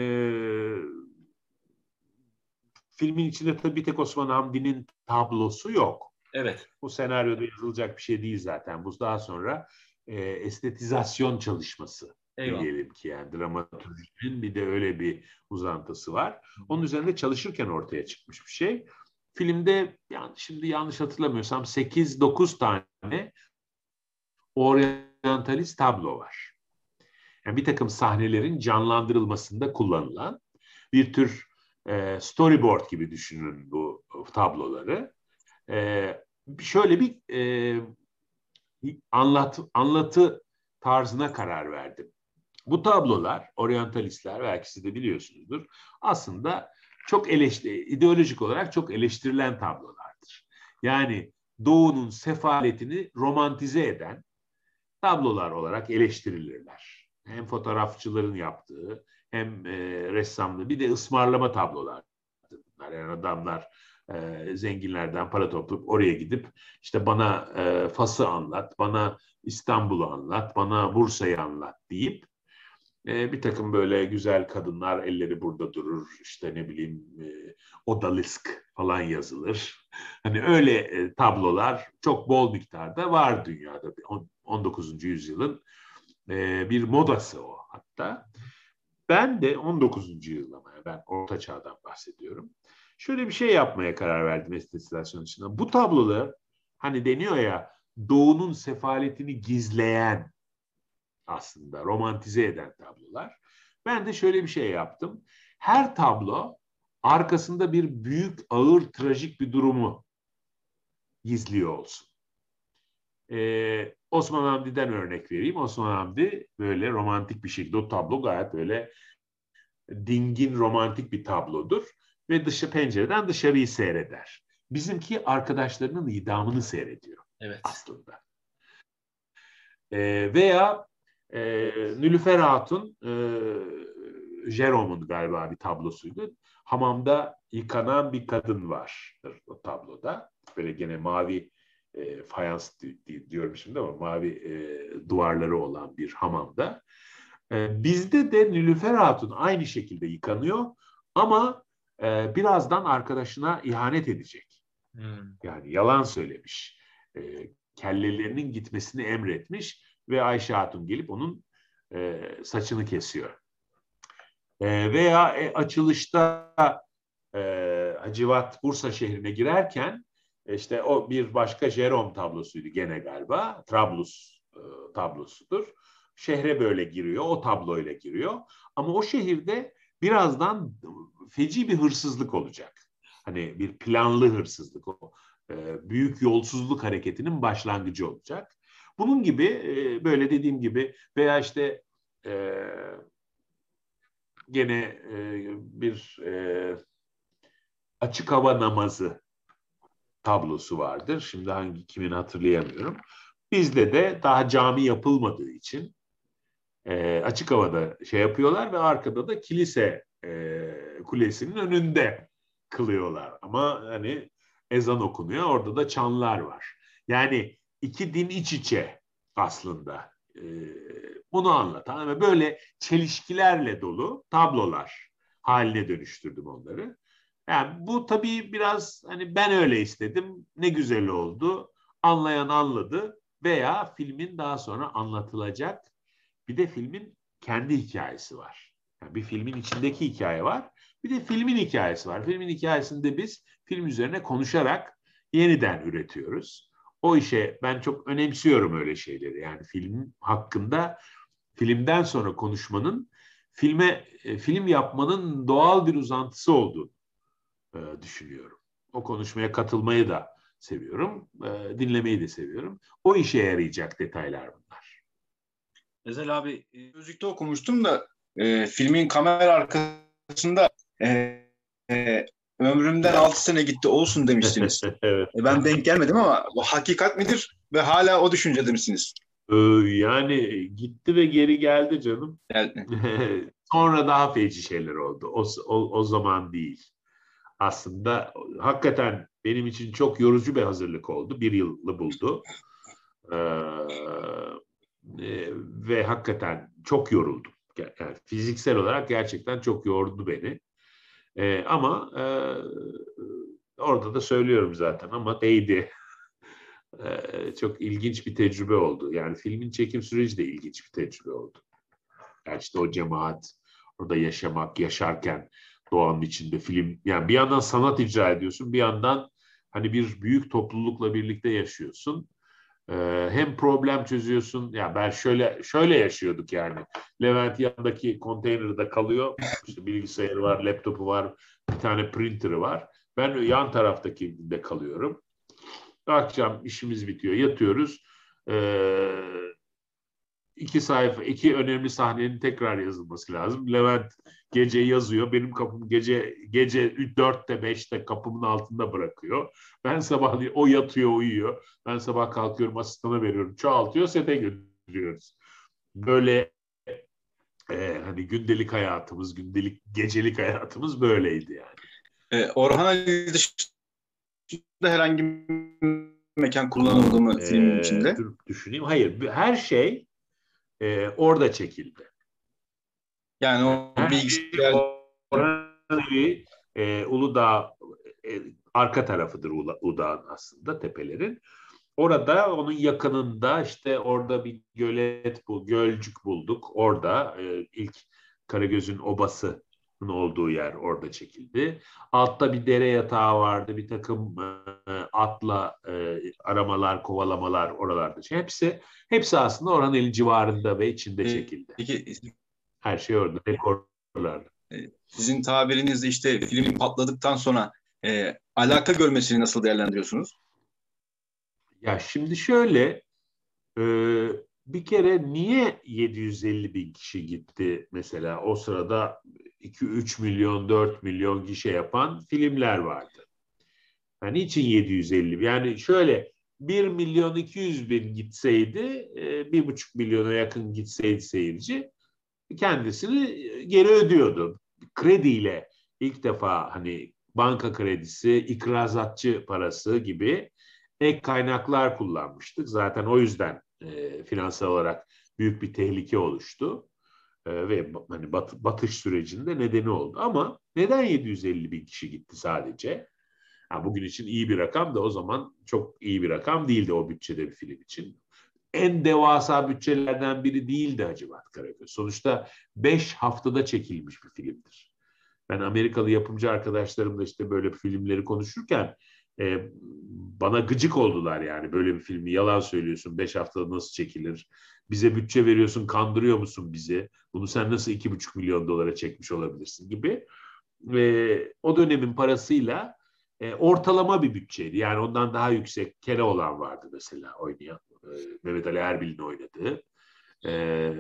filmin içinde tabii bir tek Osman Hamdi'nin tablosu yok. Evet. Bu senaryoda yazılacak bir şey değil zaten. Bu daha sonra e, estetizasyon çalışması Eyvallah. diyelim ki yani dramaturjinin bir de öyle bir uzantısı var. Onun üzerinde çalışırken ortaya çıkmış bir şey. Filmde yani şimdi yanlış hatırlamıyorsam 8-9 tane oryantalist tablo var. Yani bir takım sahnelerin canlandırılmasında kullanılan bir tür e, storyboard gibi düşünün bu tabloları. E, şöyle bir e, anlat anlatı tarzına karar verdim. Bu tablolar, oryantalistler belki siz de biliyorsunuzdur, aslında çok eleştiri, ideolojik olarak çok eleştirilen tablolardır. Yani doğunun sefaletini romantize eden tablolar olarak eleştirilirler. Hem fotoğrafçıların yaptığı hem e, ressamlı bir de ısmarlama tablolar. Yani adamlar e, zenginlerden para toplayıp oraya gidip işte bana e, Fas'ı anlat, bana İstanbul'u anlat, bana Bursa'yı anlat deyip e, bir takım böyle güzel kadınlar elleri burada durur işte ne bileyim e, odalisk falan yazılır. Hani öyle e, tablolar çok bol miktarda var dünyada. 19. yüzyılın e, bir modası o hatta. Ben de 19. yüzyılda ben orta çağdan bahsediyorum. Şöyle bir şey yapmaya karar verdim estetisasyon için. Bu tablolar hani deniyor ya doğunun sefaletini gizleyen aslında romantize eden tablolar. Ben de şöyle bir şey yaptım. Her tablo arkasında bir büyük, ağır, trajik bir durumu gizliyor olsun. Ee, Osman Hamdi'den örnek vereyim. Osman Hamdi böyle romantik bir şekilde o tablo gayet böyle dingin romantik bir tablodur. ve dışı pencereden dışarıyı seyreder. Bizimki arkadaşlarının idamını seyrediyor Evet. aslında. E, veya e, Nülüfer Hatun, e, Jerome'un galiba bir tablosuydu. Hamamda yıkanan bir kadın var o tabloda. Böyle gene mavi e, fayans di- di- diyorum şimdi ama mavi e, duvarları olan bir hamamda. E, bizde de Nilüfer Hatun aynı şekilde yıkanıyor ama e, birazdan arkadaşına ihanet edecek. Hmm. Yani yalan söylemiş. E, kellelerinin gitmesini emretmiş ve Ayşe Hatun gelip onun e, saçını kesiyor. E, veya e, açılışta e, Hacivat Bursa şehrine girerken işte o bir başka Jerome tablosuydu gene galiba. Trablus e, tablosudur. Şehre böyle giriyor, o tabloyla giriyor. Ama o şehirde birazdan feci bir hırsızlık olacak. Hani bir planlı hırsızlık o. E, büyük yolsuzluk hareketinin başlangıcı olacak. Bunun gibi e, böyle dediğim gibi veya işte e, gene e, bir e, açık hava namazı tablosu vardır. Şimdi hangi kimin hatırlayamıyorum. Bizde de daha cami yapılmadığı için e, açık havada şey yapıyorlar ve arkada da kilise e, kulesinin önünde kılıyorlar. Ama hani ezan okunuyor. Orada da çanlar var. Yani iki din iç içe aslında. E, bunu anlatan ve böyle çelişkilerle dolu tablolar haline dönüştürdüm onları. Yani bu tabii biraz hani ben öyle istedim. Ne güzel oldu. Anlayan anladı veya filmin daha sonra anlatılacak bir de filmin kendi hikayesi var. Yani bir filmin içindeki hikaye var. Bir de filmin hikayesi var. Filmin hikayesinde biz film üzerine konuşarak yeniden üretiyoruz. O işe ben çok önemsiyorum öyle şeyleri. Yani film hakkında filmden sonra konuşmanın filme e, film yapmanın doğal bir uzantısı olduğunu e, düşünüyorum. O konuşmaya katılmayı da seviyorum. E, dinlemeyi de seviyorum. O işe yarayacak detaylar bunlar. Ezel abi müzikte okumuştum da e, filmin kamera arkasında e, e, ömrümden 6 sene gitti olsun demiştiniz. evet. E, ben denk gelmedim ama bu hakikat midir ve hala o düşüncede misiniz? Ee, yani gitti ve geri geldi canım. Yani, Sonra daha feci şeyler oldu. O, o, o zaman değil. Aslında hakikaten benim için çok yorucu bir hazırlık oldu. Bir yılı buldu. Ee, e, ve hakikaten çok yoruldum. Yani fiziksel olarak gerçekten çok yordu beni. Ee, ama e, orada da söylüyorum zaten ama değdi. Ee, çok ilginç bir tecrübe oldu. Yani filmin çekim süreci de ilginç bir tecrübe oldu. Yani işte o cemaat, orada yaşamak, yaşarken doğanın içinde film. Yani bir yandan sanat icra ediyorsun, bir yandan hani bir büyük toplulukla birlikte yaşıyorsun. Ee, hem problem çözüyorsun. Ya ben şöyle şöyle yaşıyorduk yani. Levent yanındaki konteynerde kalıyor. İşte bilgisayarı var, laptopu var, bir tane printer'ı var. Ben yan taraftaki de kalıyorum. Akşam işimiz bitiyor, yatıyoruz. Ee, iki sayfa, iki önemli sahnenin tekrar yazılması lazım. Levent gece yazıyor. Benim kapım gece gece dörtte beşte kapımın altında bırakıyor. Ben sabah o yatıyor, uyuyor. Ben sabah kalkıyorum, asistana veriyorum. Çoğaltıyor, sete götürüyoruz. Böyle e, hani gündelik hayatımız, gündelik gecelik hayatımız böyleydi yani. e, Orhan Ali dışında herhangi bir mekan kullanıldı mı filmin Ee, içinde? dur düşüneyim. Hayır, her şey e, orada çekildi. Yani o Her bilgisayar şey Orhan e, Uludağ e, arka tarafıdır Uludağ'ın aslında tepelerin. Orada onun yakınında işte orada bir gölet bu gölcük bulduk. Orada e, ilk Karagöz'ün obasının olduğu yer orada çekildi. Altta bir dere yatağı vardı. Bir takım e, atla e, aramalar, kovalamalar oralarda. Şey, hepsi hepsi aslında Orhan Eli civarında ve içinde E, çekildi. Peki Her şey orada. Dekorlar. sizin tabirinizde işte filmin patladıktan sonra e, alaka görmesini nasıl değerlendiriyorsunuz? Ya şimdi şöyle e, bir kere niye 750 bin kişi gitti mesela o sırada 2-3 milyon, 4 milyon gişe yapan filmler vardı. Yani için 750? Yani şöyle 1 milyon 200 bin gitseydi, 1,5 e, milyona yakın gitseydi seyirci kendisini geri ödüyordu. Krediyle ilk defa hani banka kredisi, ikrazatçı parası gibi ek kaynaklar kullanmıştık. Zaten o yüzden e, finansal olarak büyük bir tehlike oluştu. E, ve hani bat, batış sürecinde nedeni oldu. Ama neden 750 bin kişi gitti sadece? Ha, bugün için iyi bir rakam da o zaman çok iyi bir rakam değildi o bütçede bir film için. En devasa bütçelerden biri değildi Hacivat Karagöz. Sonuçta 5 haftada çekilmiş bir filmdir. Ben Amerikalı yapımcı arkadaşlarımla işte böyle filmleri konuşurken e, bana gıcık oldular yani böyle bir filmi yalan söylüyorsun beş haftada nasıl çekilir bize bütçe veriyorsun kandırıyor musun bizi? Bunu sen nasıl iki buçuk milyon dolara çekmiş olabilirsin gibi. E, o dönemin parasıyla e, ortalama bir bütçeydi. Yani ondan daha yüksek kere olan vardı mesela oynayan e, Mehmet Ali Erbil'in oynadığı. E,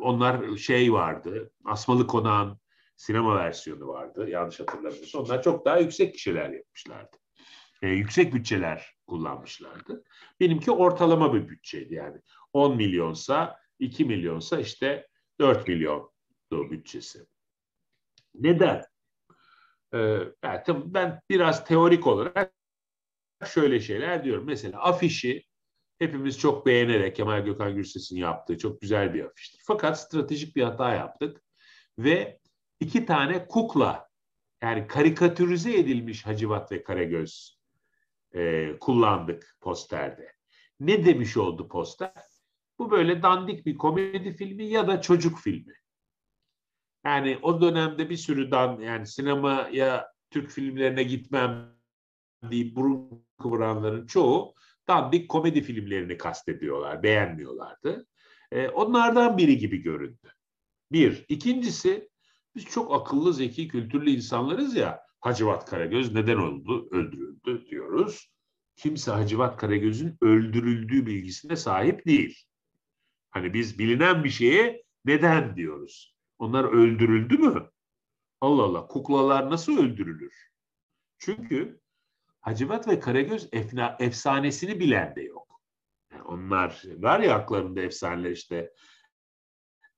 onlar şey vardı Asmalı Konağın sinema versiyonu vardı yanlış hatırlamıyorsam. Onlar çok daha yüksek kişiler yapmışlardı. E, yüksek bütçeler kullanmışlardı. Benimki ortalama bir bütçeydi yani. 10 milyonsa 2 milyonsa işte 4 milyon bütçesi. Neden? Ee, ben biraz teorik olarak şöyle şeyler diyorum. Mesela afişi hepimiz çok beğenerek Kemal Gökhan Gürses'in yaptığı çok güzel bir afiştir. Fakat stratejik bir hata yaptık ve iki tane kukla yani karikatürize edilmiş Hacivat ve Karagöz e, kullandık posterde. Ne demiş oldu poster? Bu böyle dandik bir komedi filmi ya da çocuk filmi. Yani o dönemde bir sürü dan yani sinemaya Türk filmlerine gitmem deyip burun kıvıranların çoğu dandik komedi filmlerini kastediyorlar, beğenmiyorlardı. Ee, onlardan biri gibi göründü. Bir. İkincisi biz çok akıllı, zeki, kültürlü insanlarız ya. Hacivat Karagöz neden oldu, öldürüldü diyoruz. Kimse Hacivat Karagöz'ün öldürüldüğü bilgisine sahip değil. Hani biz bilinen bir şeye neden diyoruz. Onlar öldürüldü mü? Allah Allah kuklalar nasıl öldürülür? Çünkü Hacivat ve Karagöz efna, efsanesini bilen de yok. Yani onlar var ya aklarında efsaneler işte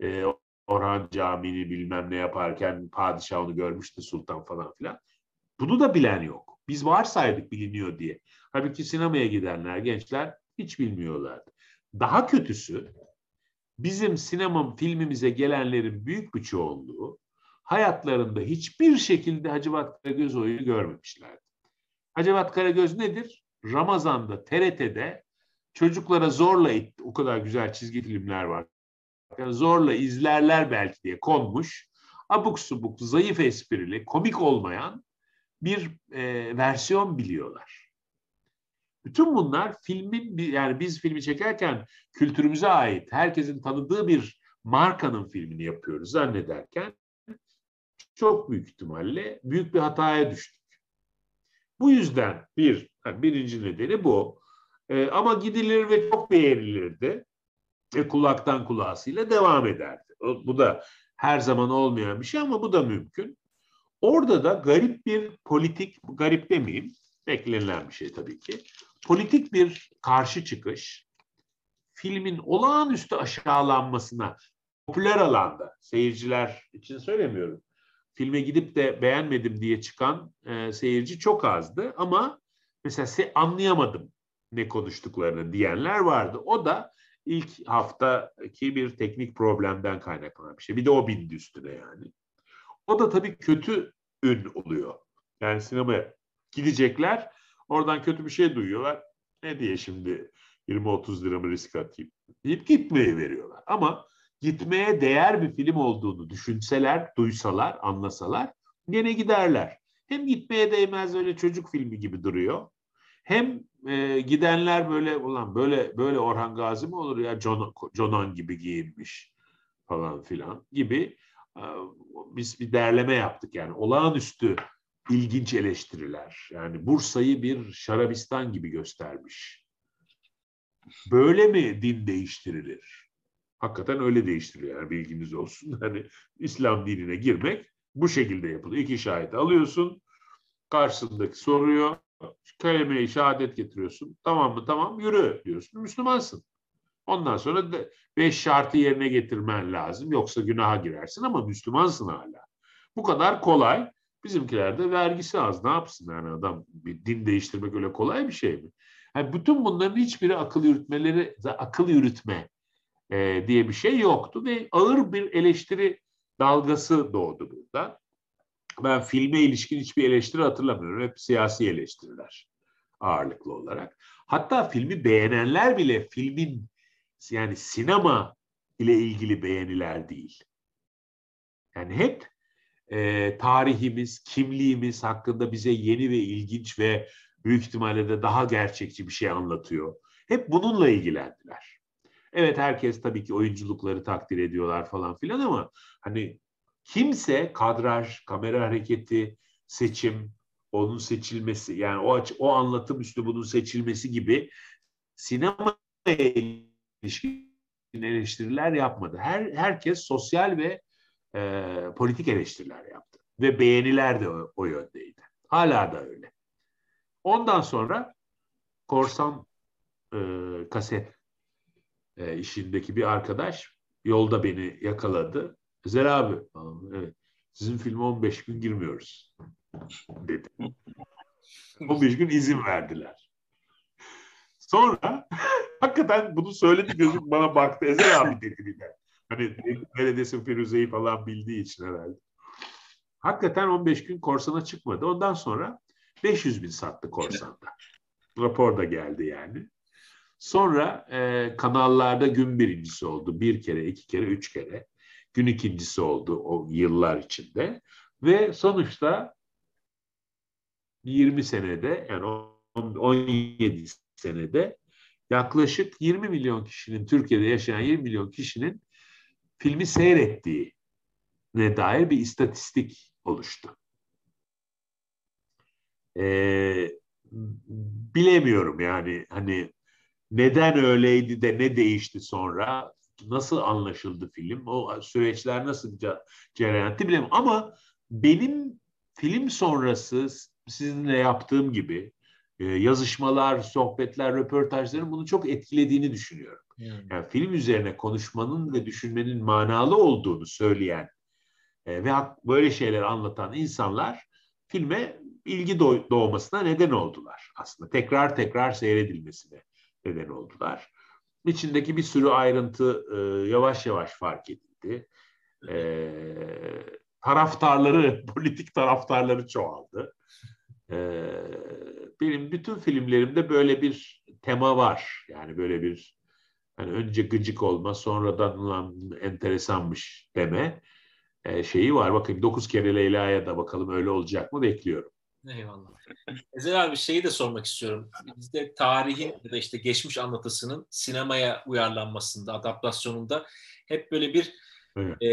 e, Orhan Camii'ni bilmem ne yaparken padişah onu görmüştü sultan falan filan. Bunu da bilen yok. Biz varsaydık biliniyor diye. Halbuki sinemaya gidenler, gençler hiç bilmiyorlardı. Daha kötüsü bizim sinema filmimize gelenlerin büyük bir çoğunluğu hayatlarında hiçbir şekilde Hacivat Karagöz oyunu görmemişlerdi. Hacivat Karagöz nedir? Ramazan'da TRT'de çocuklara zorla itti. O kadar güzel çizgi filmler var. Yani zorla izlerler belki diye konmuş. Abuk subuk, zayıf esprili, komik olmayan bir e, versiyon biliyorlar. Bütün bunlar filmin yani biz filmi çekerken kültürümüze ait herkesin tanıdığı bir markanın filmini yapıyoruz zannederken çok büyük ihtimalle büyük bir hataya düştük. Bu yüzden bir birinci nedeni bu. Ee, ama gidilir ve çok beğenilirdi. Ve kulaktan kulağısıyla devam ederdi. O, bu da her zaman olmayan bir şey ama bu da mümkün. Orada da garip bir politik, garip demeyeyim, beklenilen bir şey tabii ki. Politik bir karşı çıkış, filmin olağanüstü aşağılanmasına, popüler alanda, seyirciler için söylemiyorum, filme gidip de beğenmedim diye çıkan e, seyirci çok azdı ama mesela se anlayamadım ne konuştuklarını diyenler vardı. O da ilk haftaki bir teknik problemden kaynaklanan bir şey. Bir de o bindi üstüne yani. O da tabii kötü ün oluyor. Yani sinemaya gidecekler, oradan kötü bir şey duyuyorlar. Ne diye şimdi 20-30 liramı risk atayım deyip gitmeyi veriyorlar. Ama gitmeye değer bir film olduğunu düşünseler, duysalar, anlasalar gene giderler. Hem gitmeye değmez öyle çocuk filmi gibi duruyor. Hem e, gidenler böyle ulan böyle böyle Orhan Gazi mi olur ya John, Jonan gibi giyinmiş falan filan gibi biz bir derleme yaptık yani olağanüstü ilginç eleştiriler. Yani Bursa'yı bir şarabistan gibi göstermiş. Böyle mi din değiştirilir? Hakikaten öyle değiştiriyor yani bilginiz olsun. Hani İslam dinine girmek Bu şekilde yapılıyor. İki şahit alıyorsun. Karşısındaki soruyor. Kelime-i şehadet getiriyorsun. Tamam mı? Tamam. Yürü diyorsun. Müslümansın. Ondan sonra da beş şartı yerine getirmen lazım. Yoksa günaha girersin ama Müslümansın hala. Bu kadar kolay. Bizimkilerde vergisi az. Ne yapsın yani adam? Bir din değiştirmek öyle kolay bir şey mi? Yani bütün bunların hiçbiri akıl yürütmeleri, akıl yürütme e, diye bir şey yoktu ve ağır bir eleştiri dalgası doğdu burada. Ben filme ilişkin hiçbir eleştiri hatırlamıyorum. Hep siyasi eleştiriler ağırlıklı olarak. Hatta filmi beğenenler bile filmin yani sinema ile ilgili beğeniler değil. Yani hep e, tarihimiz, kimliğimiz hakkında bize yeni ve ilginç ve büyük ihtimalle de daha gerçekçi bir şey anlatıyor. Hep bununla ilgilendiler. Evet herkes tabii ki oyunculukları takdir ediyorlar falan filan ama hani kimse kadraj, kamera hareketi, seçim, onun seçilmesi yani o o anlatım üslubunun seçilmesi gibi sinema ilişkin eleştiriler yapmadı. Her herkes sosyal ve e, politik eleştiriler yaptı ve beğeniler de o, o yöndeydi. Hala da öyle. Ondan sonra korsan e, kaset e, işindeki bir arkadaş yolda beni yakaladı. Ezel abi, evet, sizin filme 15 gün girmiyoruz dedi. 15 gün izin verdiler. Sonra hakikaten bunu söyledi gözüm bana baktı. Ezel abi dedi bir de. Hani neredesin Firuze'yi falan bildiği için herhalde. Hakikaten 15 gün korsana çıkmadı. Ondan sonra 500 bin sattı korsanda. Rapor da geldi yani. Sonra e, kanallarda gün birincisi oldu. Bir kere, iki kere, üç kere. Gün ikincisi oldu o yıllar içinde. Ve sonuçta 20 senede yani 17 senede yaklaşık 20 milyon kişinin Türkiye'de yaşayan 20 milyon kişinin filmi seyrettiği ne dair bir istatistik oluştu. Ee, bilemiyorum yani hani neden öyleydi de ne değişti sonra nasıl anlaşıldı film o süreçler nasıl cereyan etti bilemiyorum ama benim film sonrası sizinle yaptığım gibi e, yazışmalar, sohbetler, röportajların bunu çok etkilediğini düşünüyorum. Yani. yani film üzerine konuşmanın ve düşünmenin manalı olduğunu söyleyen e, ve böyle şeyler anlatan insanlar filme ilgi doğmasına neden oldular aslında. Tekrar tekrar seyredilmesine neden oldular. İçindeki bir sürü ayrıntı e, yavaş yavaş fark edildi. E, taraftarları, politik taraftarları çoğaldı. E, benim bütün filmlerimde böyle bir tema var. Yani böyle bir hani önce gıcık olma, sonradan ulan enteresanmış deme e, şeyi var. Bakayım dokuz kere Leyla'ya da bakalım öyle olacak mı bekliyorum. Eyvallah. Ezel abi şeyi de sormak istiyorum. Bizde tarihin ya da işte geçmiş anlatısının sinemaya uyarlanmasında, adaptasyonunda hep böyle bir evet. e,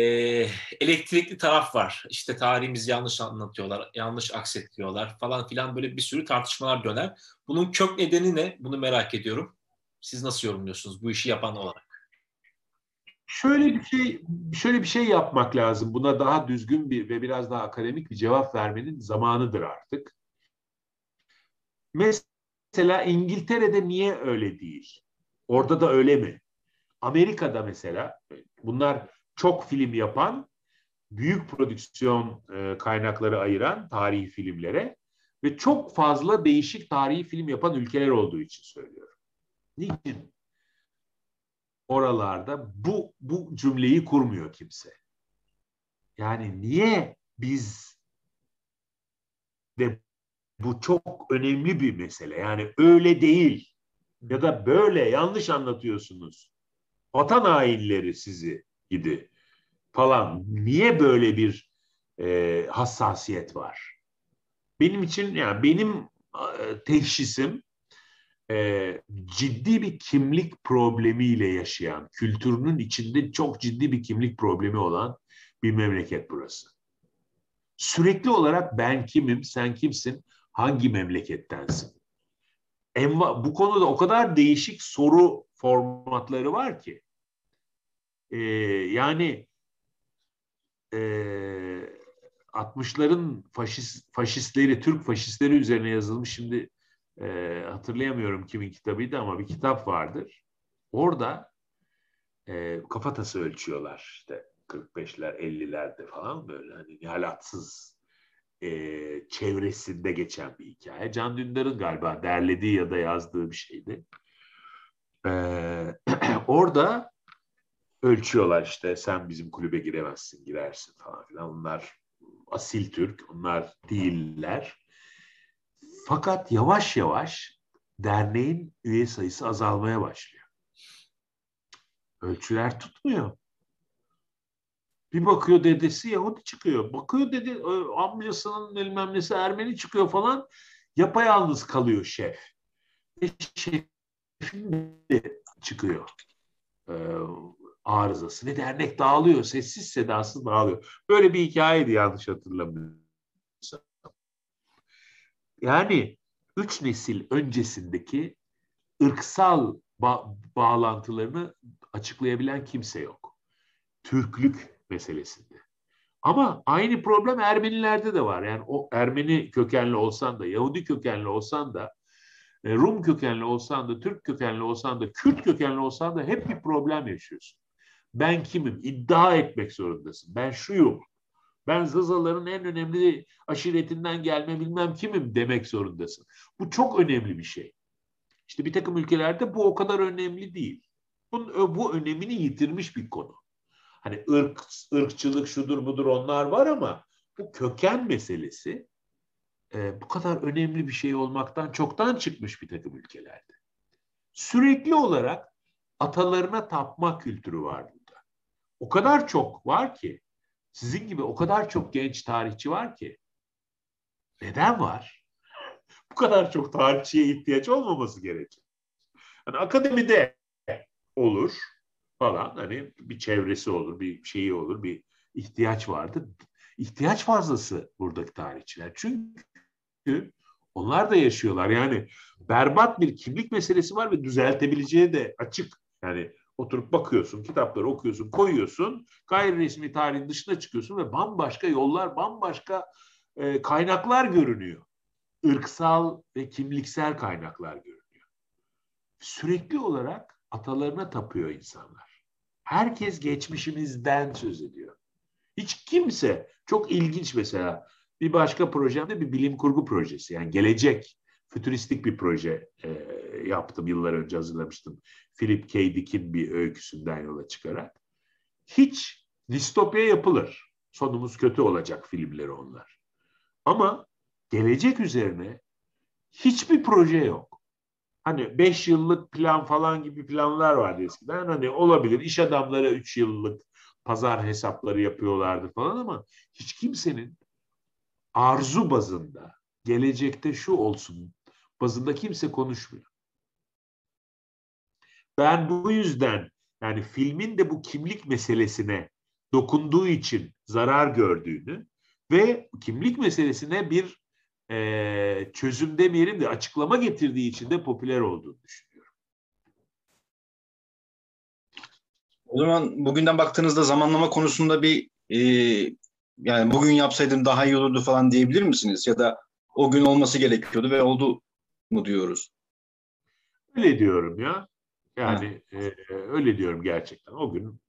elektrikli taraf var. İşte tarihimizi yanlış anlatıyorlar, yanlış aksetliyorlar falan filan böyle bir sürü tartışmalar döner. Bunun kök nedeni ne? Bunu merak ediyorum. Siz nasıl yorumluyorsunuz bu işi yapan olarak? Şöyle bir şey şöyle bir şey yapmak lazım. Buna daha düzgün bir ve biraz daha akademik bir cevap vermenin zamanıdır artık. Mesela İngiltere'de niye öyle değil? Orada da öyle mi? Amerika'da mesela bunlar çok film yapan, büyük prodüksiyon e, kaynakları ayıran tarihi filmlere ve çok fazla değişik tarihi film yapan ülkeler olduğu için söylüyorum. Niçin? oralarda bu bu cümleyi kurmuyor kimse. Yani niye biz de bu çok önemli bir mesele. Yani öyle değil ya da böyle yanlış anlatıyorsunuz. Vatan hainleri sizi gidi falan. Niye böyle bir e, hassasiyet var? Benim için yani benim e, teşhisim e, ciddi bir kimlik problemiyle yaşayan, kültürünün içinde çok ciddi bir kimlik problemi olan bir memleket burası. Sürekli olarak ben kimim, sen kimsin, hangi memlekettensin? Enva, bu konuda o kadar değişik soru formatları var ki. Ee, yani e, 60'ların faşist, faşistleri, Türk faşistleri üzerine yazılmış şimdi e, hatırlayamıyorum kimin kitabıydı ama bir kitap vardır. Orada e, kafatası ölçüyorlar işte 45'ler 50'lerde falan böyle hani nihalatsız e, çevresinde geçen bir hikaye. Can Dündar'ın galiba derlediği ya da yazdığı bir şeydi. E, orada ölçüyorlar işte sen bizim kulübe giremezsin girersin falan filan. Onlar asil Türk, onlar değiller. Fakat yavaş yavaş derneğin üye sayısı azalmaya başlıyor. Ölçüler tutmuyor. Bir bakıyor dedesi Yahudi çıkıyor. Bakıyor dedi e, amcasının bilmem nesi Ermeni çıkıyor falan. Yapayalnız kalıyor şef. Ve şefin de çıkıyor. Ee, arızası ve dernek dağılıyor. Sessiz sedasız dağılıyor. Böyle bir hikayeydi yanlış hatırlamıyorsam. Yani üç nesil öncesindeki ırksal ba- bağlantılarını açıklayabilen kimse yok. Türklük meselesinde. Ama aynı problem Ermenilerde de var. Yani o Ermeni kökenli olsan da, Yahudi kökenli olsan da, e, Rum kökenli olsan da, Türk kökenli olsan da, Kürt kökenli olsan da hep bir problem yaşıyorsun. Ben kimim? İddia etmek zorundasın. Ben şuyum. Ben Zazaların en önemli aşiretinden gelme bilmem kimim demek zorundasın. Bu çok önemli bir şey. İşte bir takım ülkelerde bu o kadar önemli değil. Bunun, bu önemini yitirmiş bir konu. Hani ırk, ırkçılık şudur budur onlar var ama bu köken meselesi e, bu kadar önemli bir şey olmaktan çoktan çıkmış bir takım ülkelerde. Sürekli olarak atalarına tapma kültürü var burada. O kadar çok var ki sizin gibi o kadar çok genç tarihçi var ki. Neden var? Bu kadar çok tarihçiye ihtiyaç olmaması gerekir. Hani akademide olur falan hani bir çevresi olur, bir şeyi olur, bir ihtiyaç vardır. İhtiyaç fazlası buradaki tarihçiler. Çünkü onlar da yaşıyorlar. Yani berbat bir kimlik meselesi var ve düzeltebileceği de açık. Yani oturup bakıyorsun, kitapları okuyorsun, koyuyorsun. Gayri resmi tarihin dışına çıkıyorsun ve bambaşka yollar, bambaşka e, kaynaklar görünüyor. Irksal ve kimliksel kaynaklar görünüyor. Sürekli olarak atalarına tapıyor insanlar. Herkes geçmişimizden söz ediyor. Hiç kimse, çok ilginç mesela bir başka projemde bir bilim kurgu projesi yani gelecek fütüristik bir proje e, yaptım yıllar önce hazırlamıştım. Philip K. Dick'in bir öyküsünden yola çıkarak. Hiç distopya yapılır. Sonumuz kötü olacak filmleri onlar. Ama gelecek üzerine hiçbir proje yok. Hani beş yıllık plan falan gibi planlar vardı eskiden. Hani olabilir iş adamları üç yıllık pazar hesapları yapıyorlardı falan ama hiç kimsenin arzu bazında gelecekte şu olsun bazında kimse konuşmuyor. Ben bu yüzden yani filmin de bu kimlik meselesine dokunduğu için zarar gördüğünü ve kimlik meselesine bir e, çözüm demeyelim de açıklama getirdiği için de popüler olduğunu düşünüyorum. O zaman bugünden baktığınızda zamanlama konusunda bir e, yani bugün yapsaydım daha iyi olurdu falan diyebilir misiniz? Ya da o gün olması gerekiyordu ve oldu mu diyoruz? Öyle diyorum ya. Yani e, öyle diyorum gerçekten. O gün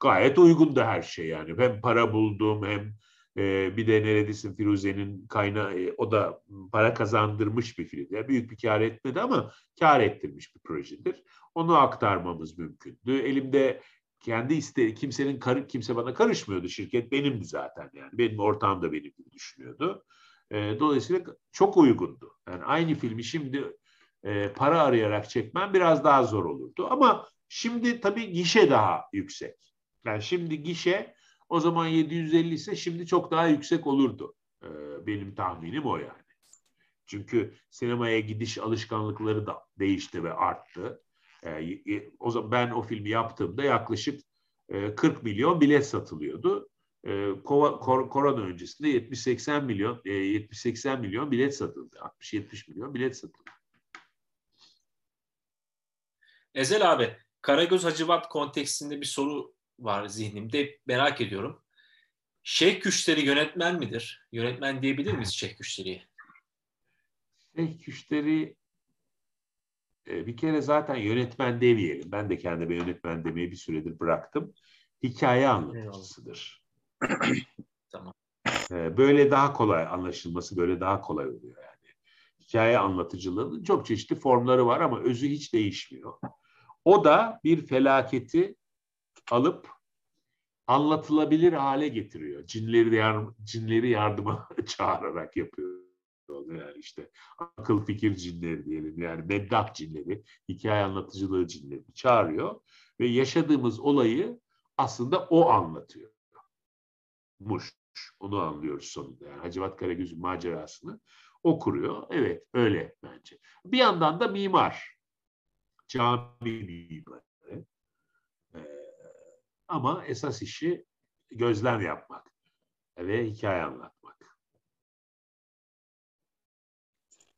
gayet uygundu her şey yani. Hem para buldum hem e, bir de neredesin Firuze'nin kaynağı e, o da para kazandırmış bir film. Yani büyük bir kar etmedi ama kar ettirmiş bir projedir. Onu aktarmamız mümkündü. Elimde kendi iste kimsenin kimse bana karışmıyordu. Şirket benimdi zaten yani. Benim ortağım da benim gibi düşünüyordu. E, dolayısıyla çok uygundu. Yani aynı filmi şimdi e, para arayarak çekmem biraz daha zor olurdu. Ama şimdi tabii gişe daha yüksek. Yani şimdi gişe o zaman 750 ise şimdi çok daha yüksek olurdu. E, benim tahminim o yani. Çünkü sinemaya gidiş alışkanlıkları da değişti ve arttı. E, o zaman ben o filmi yaptığımda yaklaşık e, 40 milyon bilet satılıyordu. E, korona öncesinde 70-80 milyon e, 70-80 milyon bilet satıldı. 60-70 milyon bilet satıldı. Ezel abi, Karagöz Hacivat kontekstinde bir soru var zihnimde. Merak ediyorum. Şeyh Küşleri yönetmen midir? Yönetmen diyebilir miyiz Şeyh Küşteri'ye? Şeyh Küşleri e, bir kere zaten yönetmen demeyelim. Ben de kendime yönetmen demeyi bir süredir bıraktım. Hikaye anlatıcısıdır. tamam. E, böyle daha kolay anlaşılması, böyle daha kolay oluyor yani. Hikaye anlatıcılığının çok çeşitli formları var ama özü hiç değişmiyor. O da bir felaketi alıp anlatılabilir hale getiriyor. Cinleri yardım, cinleri yardıma çağırarak yapıyor. Yani işte akıl fikir cinleri diyelim yani meddah cinleri, hikaye anlatıcılığı cinleri çağırıyor ve yaşadığımız olayı aslında o anlatıyor. Muş. Onu anlıyoruz sonunda. Yani Hacivat Karagöz'ün macerasını o kuruyor. Evet öyle bence. Bir yandan da mimar. Cami mimarı. Ee, ama esas işi gözlem yapmak ve hikaye anlatmak.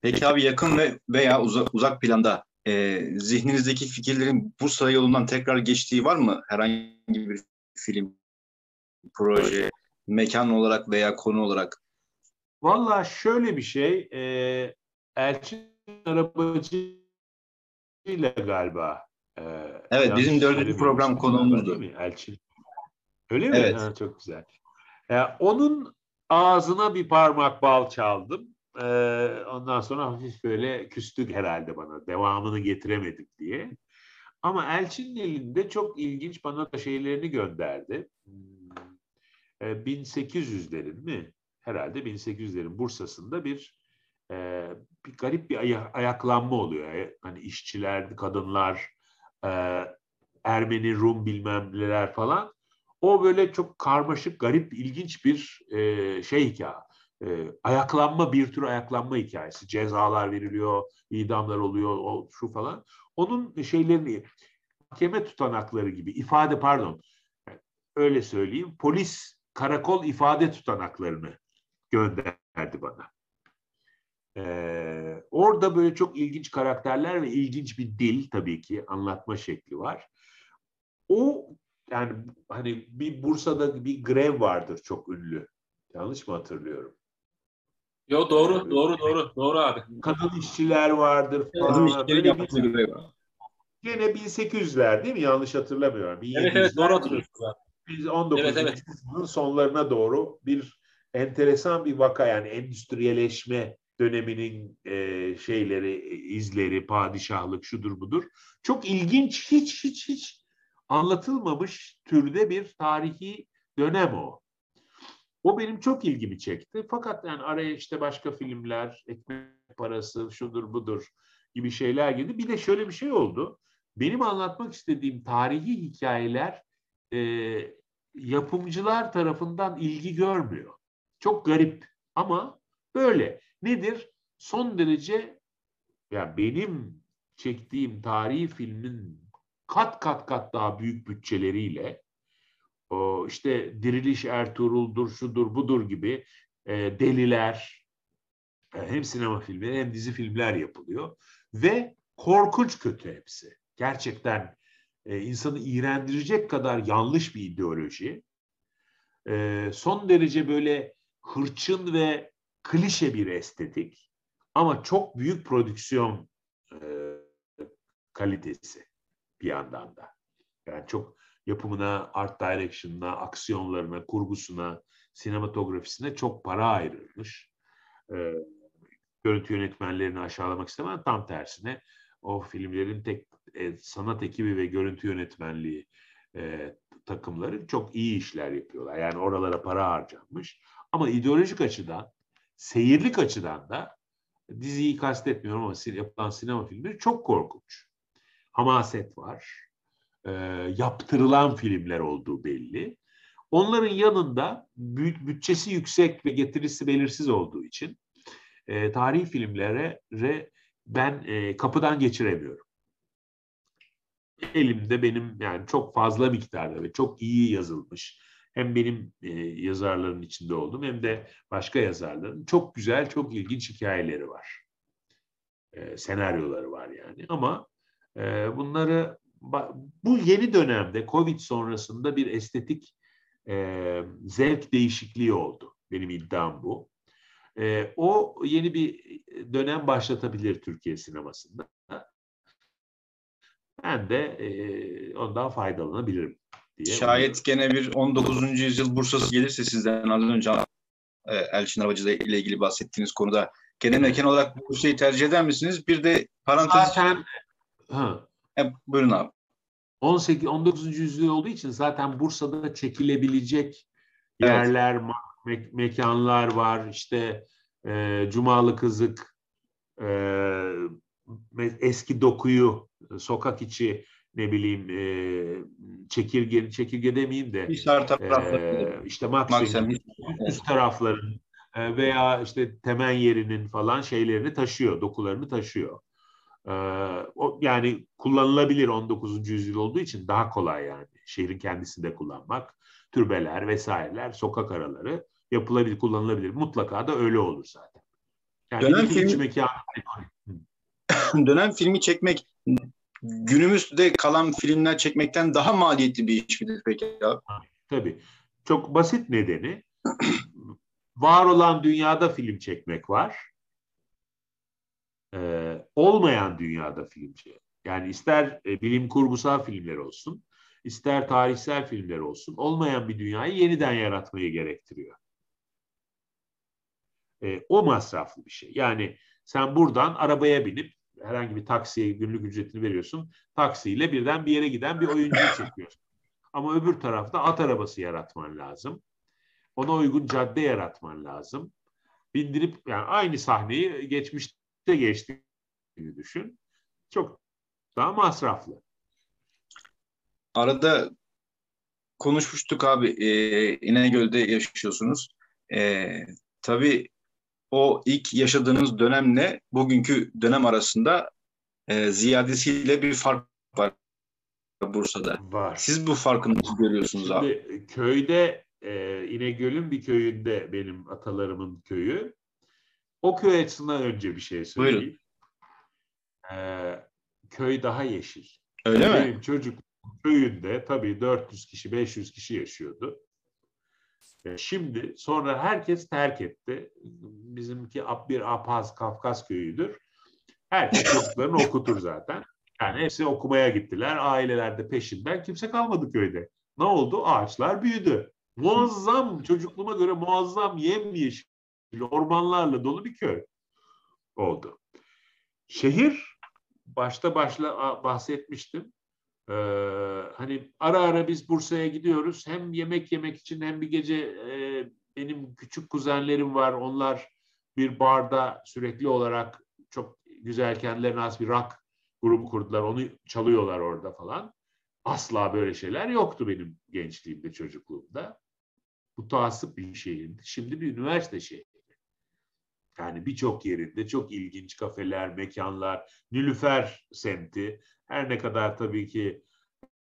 Peki abi yakın ve veya uzak, uzak planda e, zihninizdeki fikirlerin Bursa yolundan tekrar geçtiği var mı? Herhangi bir film, proje, mekan olarak veya konu olarak? Valla şöyle bir şey, e, Elçin Arabacı ile galiba. E, evet, bizim dördüncü program konuğumuzdu. Elçin. Öyle mi? Evet. Ha, çok güzel. E, onun ağzına bir parmak bal çaldım. E, ondan sonra hafif böyle küstük herhalde bana. Devamını getiremedik diye. Ama Elçin'in elinde çok ilginç bana da şeylerini gönderdi. Hmm. 1800'lerin mi? Herhalde 1800'lerin Bursa'sında bir e, bir garip bir ay- ayaklanma oluyor. Hani işçiler, kadınlar, e, Ermeni, Rum bilmem neler falan. O böyle çok karmaşık, garip, ilginç bir e, şey hikaye. E, ayaklanma, bir tür ayaklanma hikayesi. Cezalar veriliyor, idamlar oluyor, o şu falan. Onun şeylerini, mahkeme tutanakları gibi, ifade pardon, öyle söyleyeyim, polis karakol ifade tutanaklarını gönderdi bana. Ee, orada böyle çok ilginç karakterler ve ilginç bir dil tabii ki anlatma şekli var. O yani hani bir Bursa'da bir grev vardır çok ünlü. Yanlış mı hatırlıyorum? Yo doğru, yani, doğru, doğru, doğru abi. Kadın işçiler vardır falan. Kadın işçileri yaptığı grev var. Gene 1800'ler değil mi? Yanlış hatırlamıyorum. Evet, evet doğru hatırlıyorsunuz abi. Biz 19. Evet, evet. sonlarına doğru bir enteresan bir vaka yani endüstriyeleşme döneminin e, şeyleri, izleri, padişahlık şudur budur. Çok ilginç, hiç hiç hiç anlatılmamış türde bir tarihi dönem o. O benim çok ilgimi çekti. Fakat yani araya işte başka filmler, ekmek parası, şudur budur gibi şeyler girdi. Bir de şöyle bir şey oldu. Benim anlatmak istediğim tarihi hikayeler e, yapımcılar tarafından ilgi görmüyor. Çok garip ama böyle. Nedir? Son derece ya benim çektiğim tarihi filmin kat kat kat daha büyük bütçeleriyle o işte Diriliş Ertuğrul'dur, şudur, budur gibi e, deliler e, hem sinema filmleri hem dizi filmler yapılıyor ve korkunç kötü hepsi. Gerçekten e, insanı iğrendirecek kadar yanlış bir ideoloji. E, son derece böyle hırçın ve klişe bir estetik ama çok büyük prodüksiyon e, kalitesi bir yandan da. Yani çok yapımına, art direction'ına, aksiyonlarına, kurgusuna, sinematografisine çok para ayrılmış. E, görüntü yönetmenlerini aşağılamak istemem. Tam tersine o filmlerin tek e, sanat ekibi ve görüntü yönetmenliği e, takımları çok iyi işler yapıyorlar. Yani oralara para harcanmış. Ama ideolojik açıdan, seyirlik açıdan da diziyi kastetmiyorum ama yapılan sinema filmleri çok korkunç. Hamaset var. E, yaptırılan filmler olduğu belli. Onların yanında bütçesi yüksek ve getirisi belirsiz olduğu için e, tarihi filmlere re, ben e, kapıdan geçiremiyorum. Elimde benim yani çok fazla miktarda ve çok iyi yazılmış hem benim e, yazarların içinde oldum hem de başka yazarların çok güzel, çok ilginç hikayeleri var. E, senaryoları var yani ama e, bunları bu yeni dönemde Covid sonrasında bir estetik e, zevk değişikliği oldu. Benim iddiam bu. E, o yeni bir dönem başlatabilir Türkiye sinemasında. Ben de e, ondan faydalanabilirim diye. Şayet gene bir 19. yüzyıl Bursa'sı gelirse sizden az önce e, Elçin Havacı ile ilgili bahsettiğiniz konuda genel mekan olarak Bursa'yı tercih eder misiniz? Bir de parantez... Zaten ha, e, buyurun abi. 18 19. yüzyıl olduğu için zaten Bursa'da çekilebilecek yerler, evet. Me- mekanlar var. İşte e, Cumalı Kızık, e, eski dokuyu, sokak içi ne bileyim e, çekirge, çekirge demeyeyim de e, işte Maxim, üst tarafların e, veya işte temen yerinin falan şeylerini taşıyor, dokularını taşıyor. E, o, yani kullanılabilir 19. yüzyıl olduğu için daha kolay yani şehrin kendisinde kullanmak. Türbeler vesaireler, sokak araları yapılabilir, kullanılabilir. Mutlaka da öyle olur zaten. Yani dönem filmi, mekan... dönem filmi çekmek günümüzde kalan filmler çekmekten daha maliyetli bir iş midir peki abi? Tabii. Çok basit nedeni var olan dünyada film çekmek var. Ee, olmayan dünyada film çekmek. Yani ister e, bilim kurgusal filmler olsun, ister tarihsel filmler olsun, olmayan bir dünyayı yeniden yaratmayı gerektiriyor. Ee, o masraflı bir şey. Yani sen buradan arabaya binip herhangi bir taksiye günlük ücretini veriyorsun. Taksiyle birden bir yere giden bir oyuncuyu çekiyorsun. Ama öbür tarafta at arabası yaratman lazım. Ona uygun cadde yaratman lazım. Bindirip yani aynı sahneyi geçmişte geçtiğini düşün. Çok daha masraflı. Arada konuşmuştuk abi. E, İnegöl'de yaşıyorsunuz. E, tabii o ilk yaşadığınız dönemle bugünkü dönem arasında e, ziyadesiyle bir fark var Bursa'da. Var. Siz bu farkı nasıl görüyorsunuz Şimdi, abi? Köyde e, İnegöl'ün bir köyünde benim atalarımın köyü. O köy açısından önce bir şey söyleyeyim. Buyurun. E, köy daha yeşil. Öyle benim mi? Benim çocuk köyünde tabii 400 kişi 500 kişi yaşıyordu. E, şimdi sonra herkes terk etti. Bizimki bir Apaz Kafkas köyüdür. Herkes çocuklarını okutur zaten. Yani hepsi okumaya gittiler. Aileler de peşinden. Kimse kalmadı köyde. Ne oldu? Ağaçlar büyüdü. Muazzam, çocukluğuma göre muazzam yemyeşil ormanlarla dolu bir köy oldu. Şehir, başta başla bahsetmiştim. Ee, hani ara ara biz Bursa'ya gidiyoruz. Hem yemek yemek için hem bir gece e, benim küçük kuzenlerim var. Onlar bir barda sürekli olarak çok güzel kendilerine has bir rock grubu kurdular. Onu çalıyorlar orada falan. Asla böyle şeyler yoktu benim gençliğimde, çocukluğumda. Bu taasıp bir şehirdi. Şimdi bir üniversite şehri. Yani birçok yerinde çok ilginç kafeler, mekanlar, Nilüfer semti. Her ne kadar tabii ki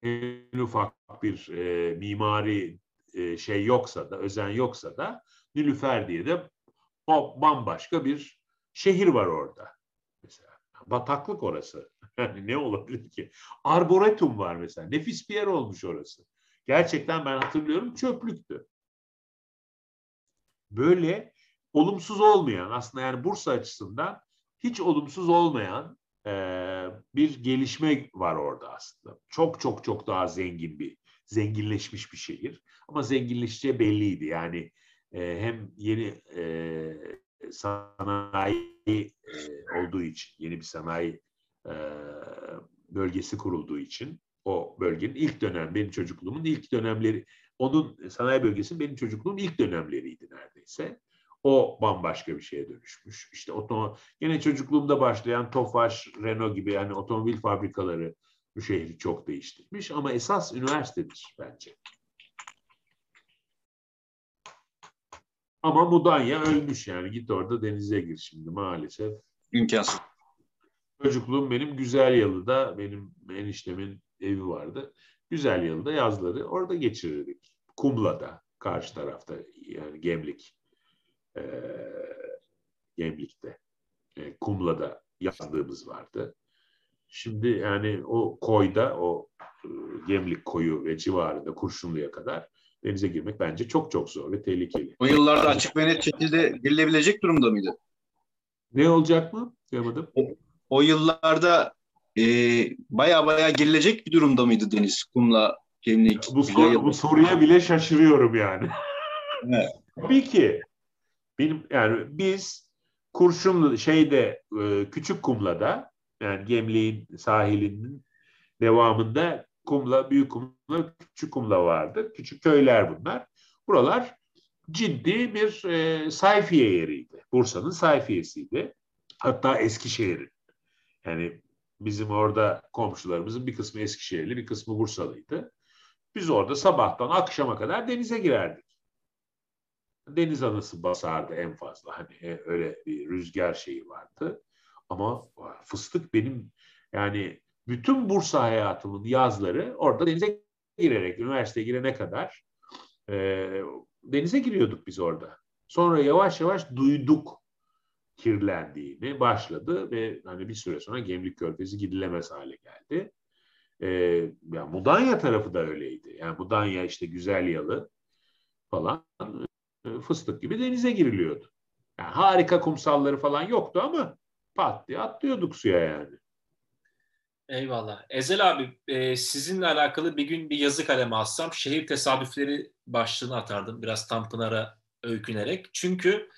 en ufak bir e, mimari e, şey yoksa da, özen yoksa da Nilüfer diye de o bambaşka bir şehir var orada. Mesela bataklık orası. Yani ne olabilir ki? Arboretum var mesela. Nefis bir yer olmuş orası. Gerçekten ben hatırlıyorum çöplüktü. Böyle olumsuz olmayan aslında yani Bursa açısından hiç olumsuz olmayan e, bir gelişme var orada aslında. Çok çok çok daha zengin bir, zenginleşmiş bir şehir. Ama zenginleşeceği belliydi. Yani e, hem yeni e, sanayi e, olduğu için, yeni bir sanayi e, bölgesi kurulduğu için o bölgenin ilk dönem, benim çocukluğumun ilk dönemleri, onun sanayi bölgesinin benim çocukluğum ilk dönemleriydi neredeyse. O bambaşka bir şeye dönüşmüş. İşte otomobil, yine çocukluğumda başlayan Tofaş, Renault gibi yani otomobil fabrikaları bu şehri çok değiştirmiş ama esas üniversitedir bence. Ama Mudanya ölmüş yani. Git orada denize gir şimdi maalesef. İmkansız. Çocukluğum benim Güzel Yalı'da benim eniştemin evi vardı. Güzel Yalı'da yazları orada geçirirdik. Kumla'da karşı tarafta yani Gemlik e, Gemlik'te e, Kumla'da yazdığımız vardı. Şimdi yani o koyda o e, Gemlik koyu ve civarında Kurşunlu'ya kadar denize girmek bence çok çok zor ve tehlikeli. O yıllarda açık ve net şekilde girilebilecek durumda mıydı? Ne olacak mı? Duyamadım. O yıllarda e, baya baya girilecek bir durumda mıydı deniz, kumla, gemlik? Bu, soru, bu soruya bile şaşırıyorum yani. Evet. Tabii ki. Benim yani biz Kurşunlu şeyde e, Küçük Kumla'da yani Gemliğin sahilinin devamında Kumla, Büyük Kumla, Küçük Kumla vardı. Küçük köyler bunlar. Buralar ciddi bir e, sayfiye yeriydi. Bursa'nın sayfiyesiydi. Hatta Eskişehir'in. Yani bizim orada komşularımızın bir kısmı Eskişehirli, bir kısmı Bursalıydı. Biz orada sabahtan akşama kadar denize girerdik. Deniz anası basardı en fazla. Hani e, öyle bir rüzgar şeyi vardı. Ama fıstık benim yani bütün Bursa hayatımın yazları orada denize girerek, üniversiteye girene kadar e, denize giriyorduk biz orada. Sonra yavaş yavaş duyduk kirlendiğini başladı ve hani bir süre sonra Gemlik Körfezi gidilemez hale geldi. Ee, yani Mudanya tarafı da öyleydi. Yani Mudanya işte Güzel Yalı falan e, fıstık gibi denize giriliyordu. Yani harika kumsalları falan yoktu ama pat diye atlıyorduk suya yani. Eyvallah. Ezel abi e, sizinle alakalı bir gün bir yazı kaleme alsam şehir tesadüfleri başlığını atardım biraz Tanpınar'a öykünerek. Çünkü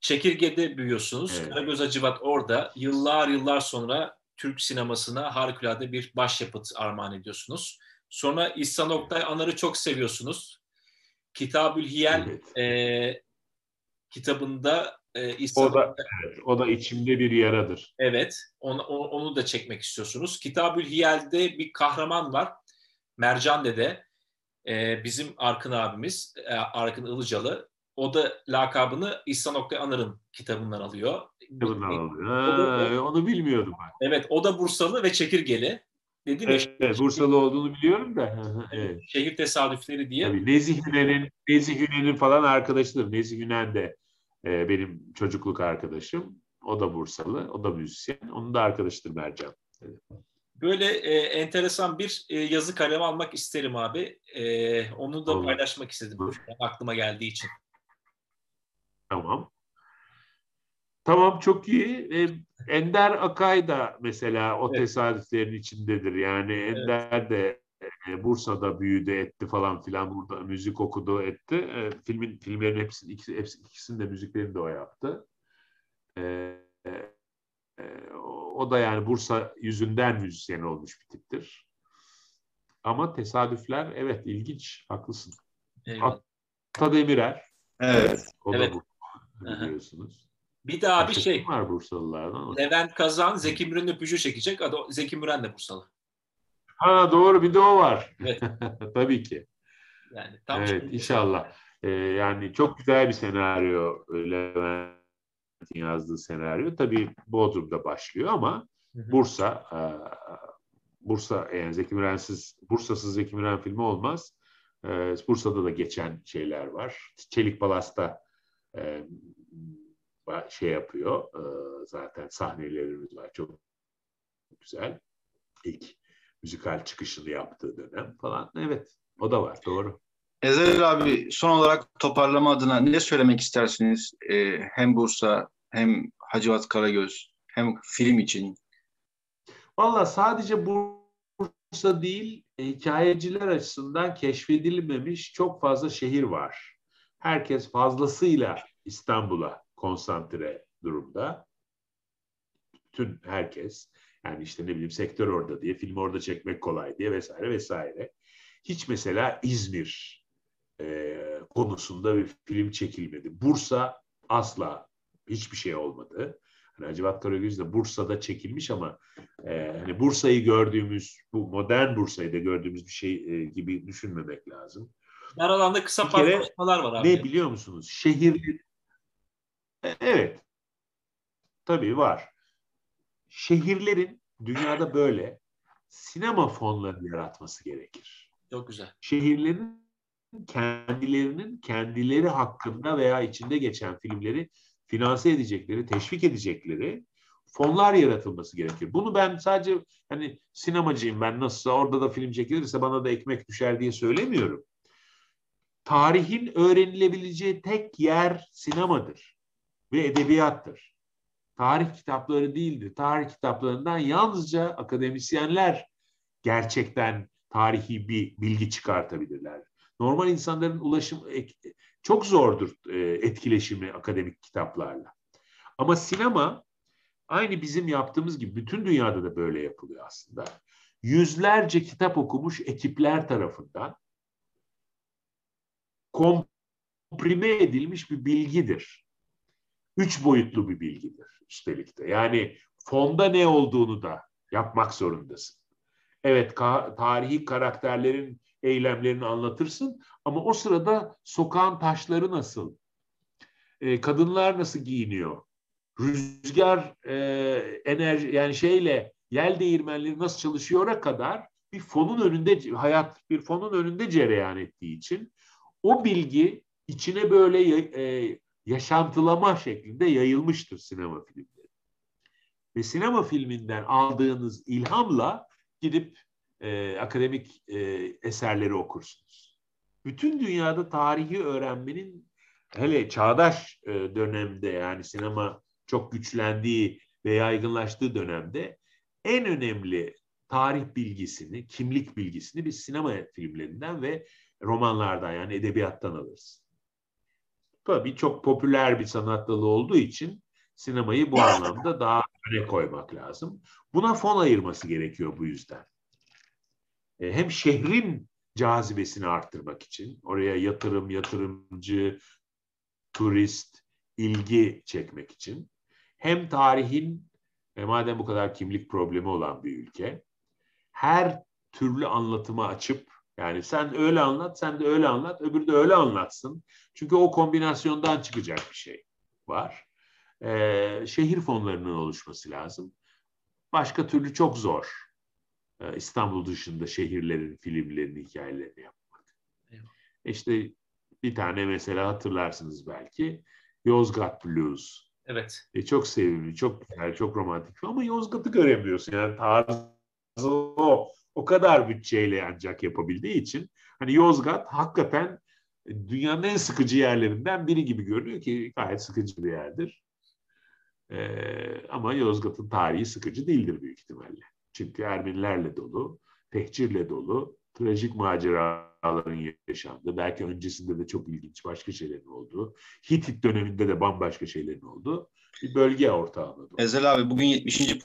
Çekirge'de büyüyorsunuz. Evet. Karagöz Acıvat orada. Yıllar yıllar sonra Türk sinemasına harikulade bir başyapıt armağan ediyorsunuz. Sonra İhsan Oktay Anar'ı çok seviyorsunuz. Kitabül Hiyel evet. e, kitabında e, İhsan o da, evet, o da içimde bir yaradır. Evet. Onu, onu da çekmek istiyorsunuz. Kitabül Hiyel'de bir kahraman var. Mercan Dede. E, bizim Arkın abimiz. E, Arkın Ilıcalı o da lakabını İhsan Oktay Anar'ın kitabından alıyor. Kitabından alıyor. Ha, da, onu bilmiyordum ben. Evet, o da Bursalı ve Çekirgeli. Dedim evet, evet, Bursalı olduğunu biliyorum da. evet. Şehir tesadüfleri diye. Tabii Nezih Hünen'in Nezih Hünen'in falan arkadaşıdır. Nezih Hünen de e, benim çocukluk arkadaşım. O da Bursalı, o da müzisyen. Onun da arkadaşıdır Mercan. Evet. Böyle e, enteresan bir e, yazı kalemi almak isterim abi. E, onu da Olur. paylaşmak istedim. Olur. Aklıma geldiği için. Tamam. Tamam çok iyi. E, Ender Akay da mesela o evet. tesadüflerin içindedir. Yani Ender evet. de e, Bursa'da büyüdü etti falan filan burada müzik okudu etti. E, filmin filmlerin hepsini ikisi, hepsi, ikisinin de müziklerini de o yaptı. E, e, e o da yani Bursa yüzünden müzisyen olmuş bir tiptir. Ama tesadüfler evet ilginç haklısın. Eyvallah. Ata Demirer. Evet. O evet. da bu biliyorsunuz. Bir daha bir şey. var Bursalılardan. Levent Kazan Zeki Müren'in öpücü çekecek. Zeki Müren de Bursalı. Ha doğru bir de o var. Evet. Tabii ki. Yani tam evet inşallah. Ee, yani çok güzel bir senaryo Levent'in yazdığı senaryo. Tabii Bodrum'da başlıyor ama Bursa e, Bursa yani Zeki Müren'siz Bursa'sız Zeki Müren filmi olmaz. E, Bursa'da da geçen şeyler var. Çelik Palas'ta e, şey yapıyor. E, zaten sahnelerimiz var. Çok güzel. İlk müzikal çıkışını yaptığı dönem falan. Evet, o da var. Doğru. Ezel abi son olarak toparlama adına ne söylemek istersiniz? Ee, hem Bursa hem Hacivat Karagöz hem film için. Valla sadece Bursa değil, hikayeciler açısından keşfedilmemiş çok fazla şehir var herkes fazlasıyla İstanbul'a konsantre durumda. Bütün herkes yani işte ne bileyim sektör orada diye, film orada çekmek kolay diye vesaire vesaire. Hiç mesela İzmir e, konusunda bir film çekilmedi. Bursa asla hiçbir şey olmadı. Hani Hacivat Karagöz de Bursa'da çekilmiş ama e, hani Bursa'yı gördüğümüz, bu modern Bursa'yı da gördüğümüz bir şey e, gibi düşünmemek lazım. Her alanda kısa paslaşmalar var abi. Ne biliyor musunuz? Şehir e, Evet. Tabii var. Şehirlerin dünyada böyle sinema fonları yaratması gerekir. Çok güzel. Şehirlerin kendilerinin kendileri hakkında veya içinde geçen filmleri finanse edecekleri, teşvik edecekleri fonlar yaratılması gerekir. Bunu ben sadece hani sinemacıyım ben nasılsa orada da film çekilirse bana da ekmek düşer diye söylemiyorum tarihin öğrenilebileceği tek yer sinemadır ve edebiyattır. Tarih kitapları değildir. Tarih kitaplarından yalnızca akademisyenler gerçekten tarihi bir bilgi çıkartabilirler. Normal insanların ulaşım çok zordur e, etkileşimi akademik kitaplarla. Ama sinema aynı bizim yaptığımız gibi bütün dünyada da böyle yapılıyor aslında. Yüzlerce kitap okumuş ekipler tarafından komprime edilmiş bir bilgidir. Üç boyutlu bir bilgidir üstelik de. Yani fonda ne olduğunu da yapmak zorundasın. Evet ka- tarihi karakterlerin eylemlerini anlatırsın ama o sırada sokağın taşları nasıl? E, kadınlar nasıl giyiniyor? Rüzgar e, enerji yani şeyle yel değirmenleri nasıl çalışıyora kadar bir fonun önünde hayat bir fonun önünde cereyan ettiği için o bilgi içine böyle e, yaşantılama şeklinde yayılmıştır sinema filmleri. Ve sinema filminden aldığınız ilhamla gidip e, akademik e, eserleri okursunuz. Bütün dünyada tarihi öğrenmenin hele çağdaş e, dönemde yani sinema çok güçlendiği ve yaygınlaştığı dönemde en önemli tarih bilgisini, kimlik bilgisini biz sinema filmlerinden ve romanlardan yani edebiyattan alırız. Tabii çok popüler bir sanat dalı olduğu için sinemayı bu anlamda daha öne koymak lazım. Buna fon ayırması gerekiyor bu yüzden. E, hem şehrin cazibesini arttırmak için oraya yatırım, yatırımcı, turist, ilgi çekmek için hem tarihin e, madem bu kadar kimlik problemi olan bir ülke her türlü anlatıma açıp yani sen öyle anlat, sen de öyle anlat, öbürü de öyle anlatsın. Çünkü o kombinasyondan çıkacak bir şey var. Ee, şehir fonlarının oluşması lazım. Başka türlü çok zor. Ee, İstanbul dışında şehirlerin, filmlerin hikayelerini yapmak. Evet. İşte bir tane mesela hatırlarsınız belki. Yozgat Blues. Evet. E, çok sevimli, çok güzel, çok romantik ama Yozgat'ı göremiyorsun. Yani tarzı o o kadar bütçeyle ancak yapabildiği için hani Yozgat hakikaten dünyanın en sıkıcı yerlerinden biri gibi görünüyor ki gayet sıkıcı bir yerdir. Ee, ama Yozgat'ın tarihi sıkıcı değildir büyük ihtimalle. Çünkü Ermenilerle dolu, tehcirle dolu, trajik maceraların yaşandığı, belki öncesinde de çok ilginç başka şeylerin olduğu, Hitit döneminde de bambaşka şeylerin olduğu bir bölge Orta Anadolu. Ezel abi bugün 70.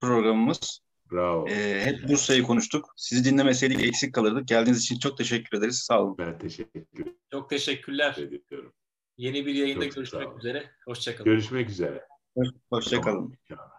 programımız. Bravo. Ee, hep Bursa'yı konuştuk. Sizi dinlemeseydik eksik kalırdık. Geldiğiniz için çok teşekkür ederiz. Sağ olun. Ben teşekkür ederim. Çok teşekkürler. ediyorum. Yeni bir yayında çok görüşmek üzere. Hoşçakalın. Görüşmek üzere. Hoşçakalın. Tamam.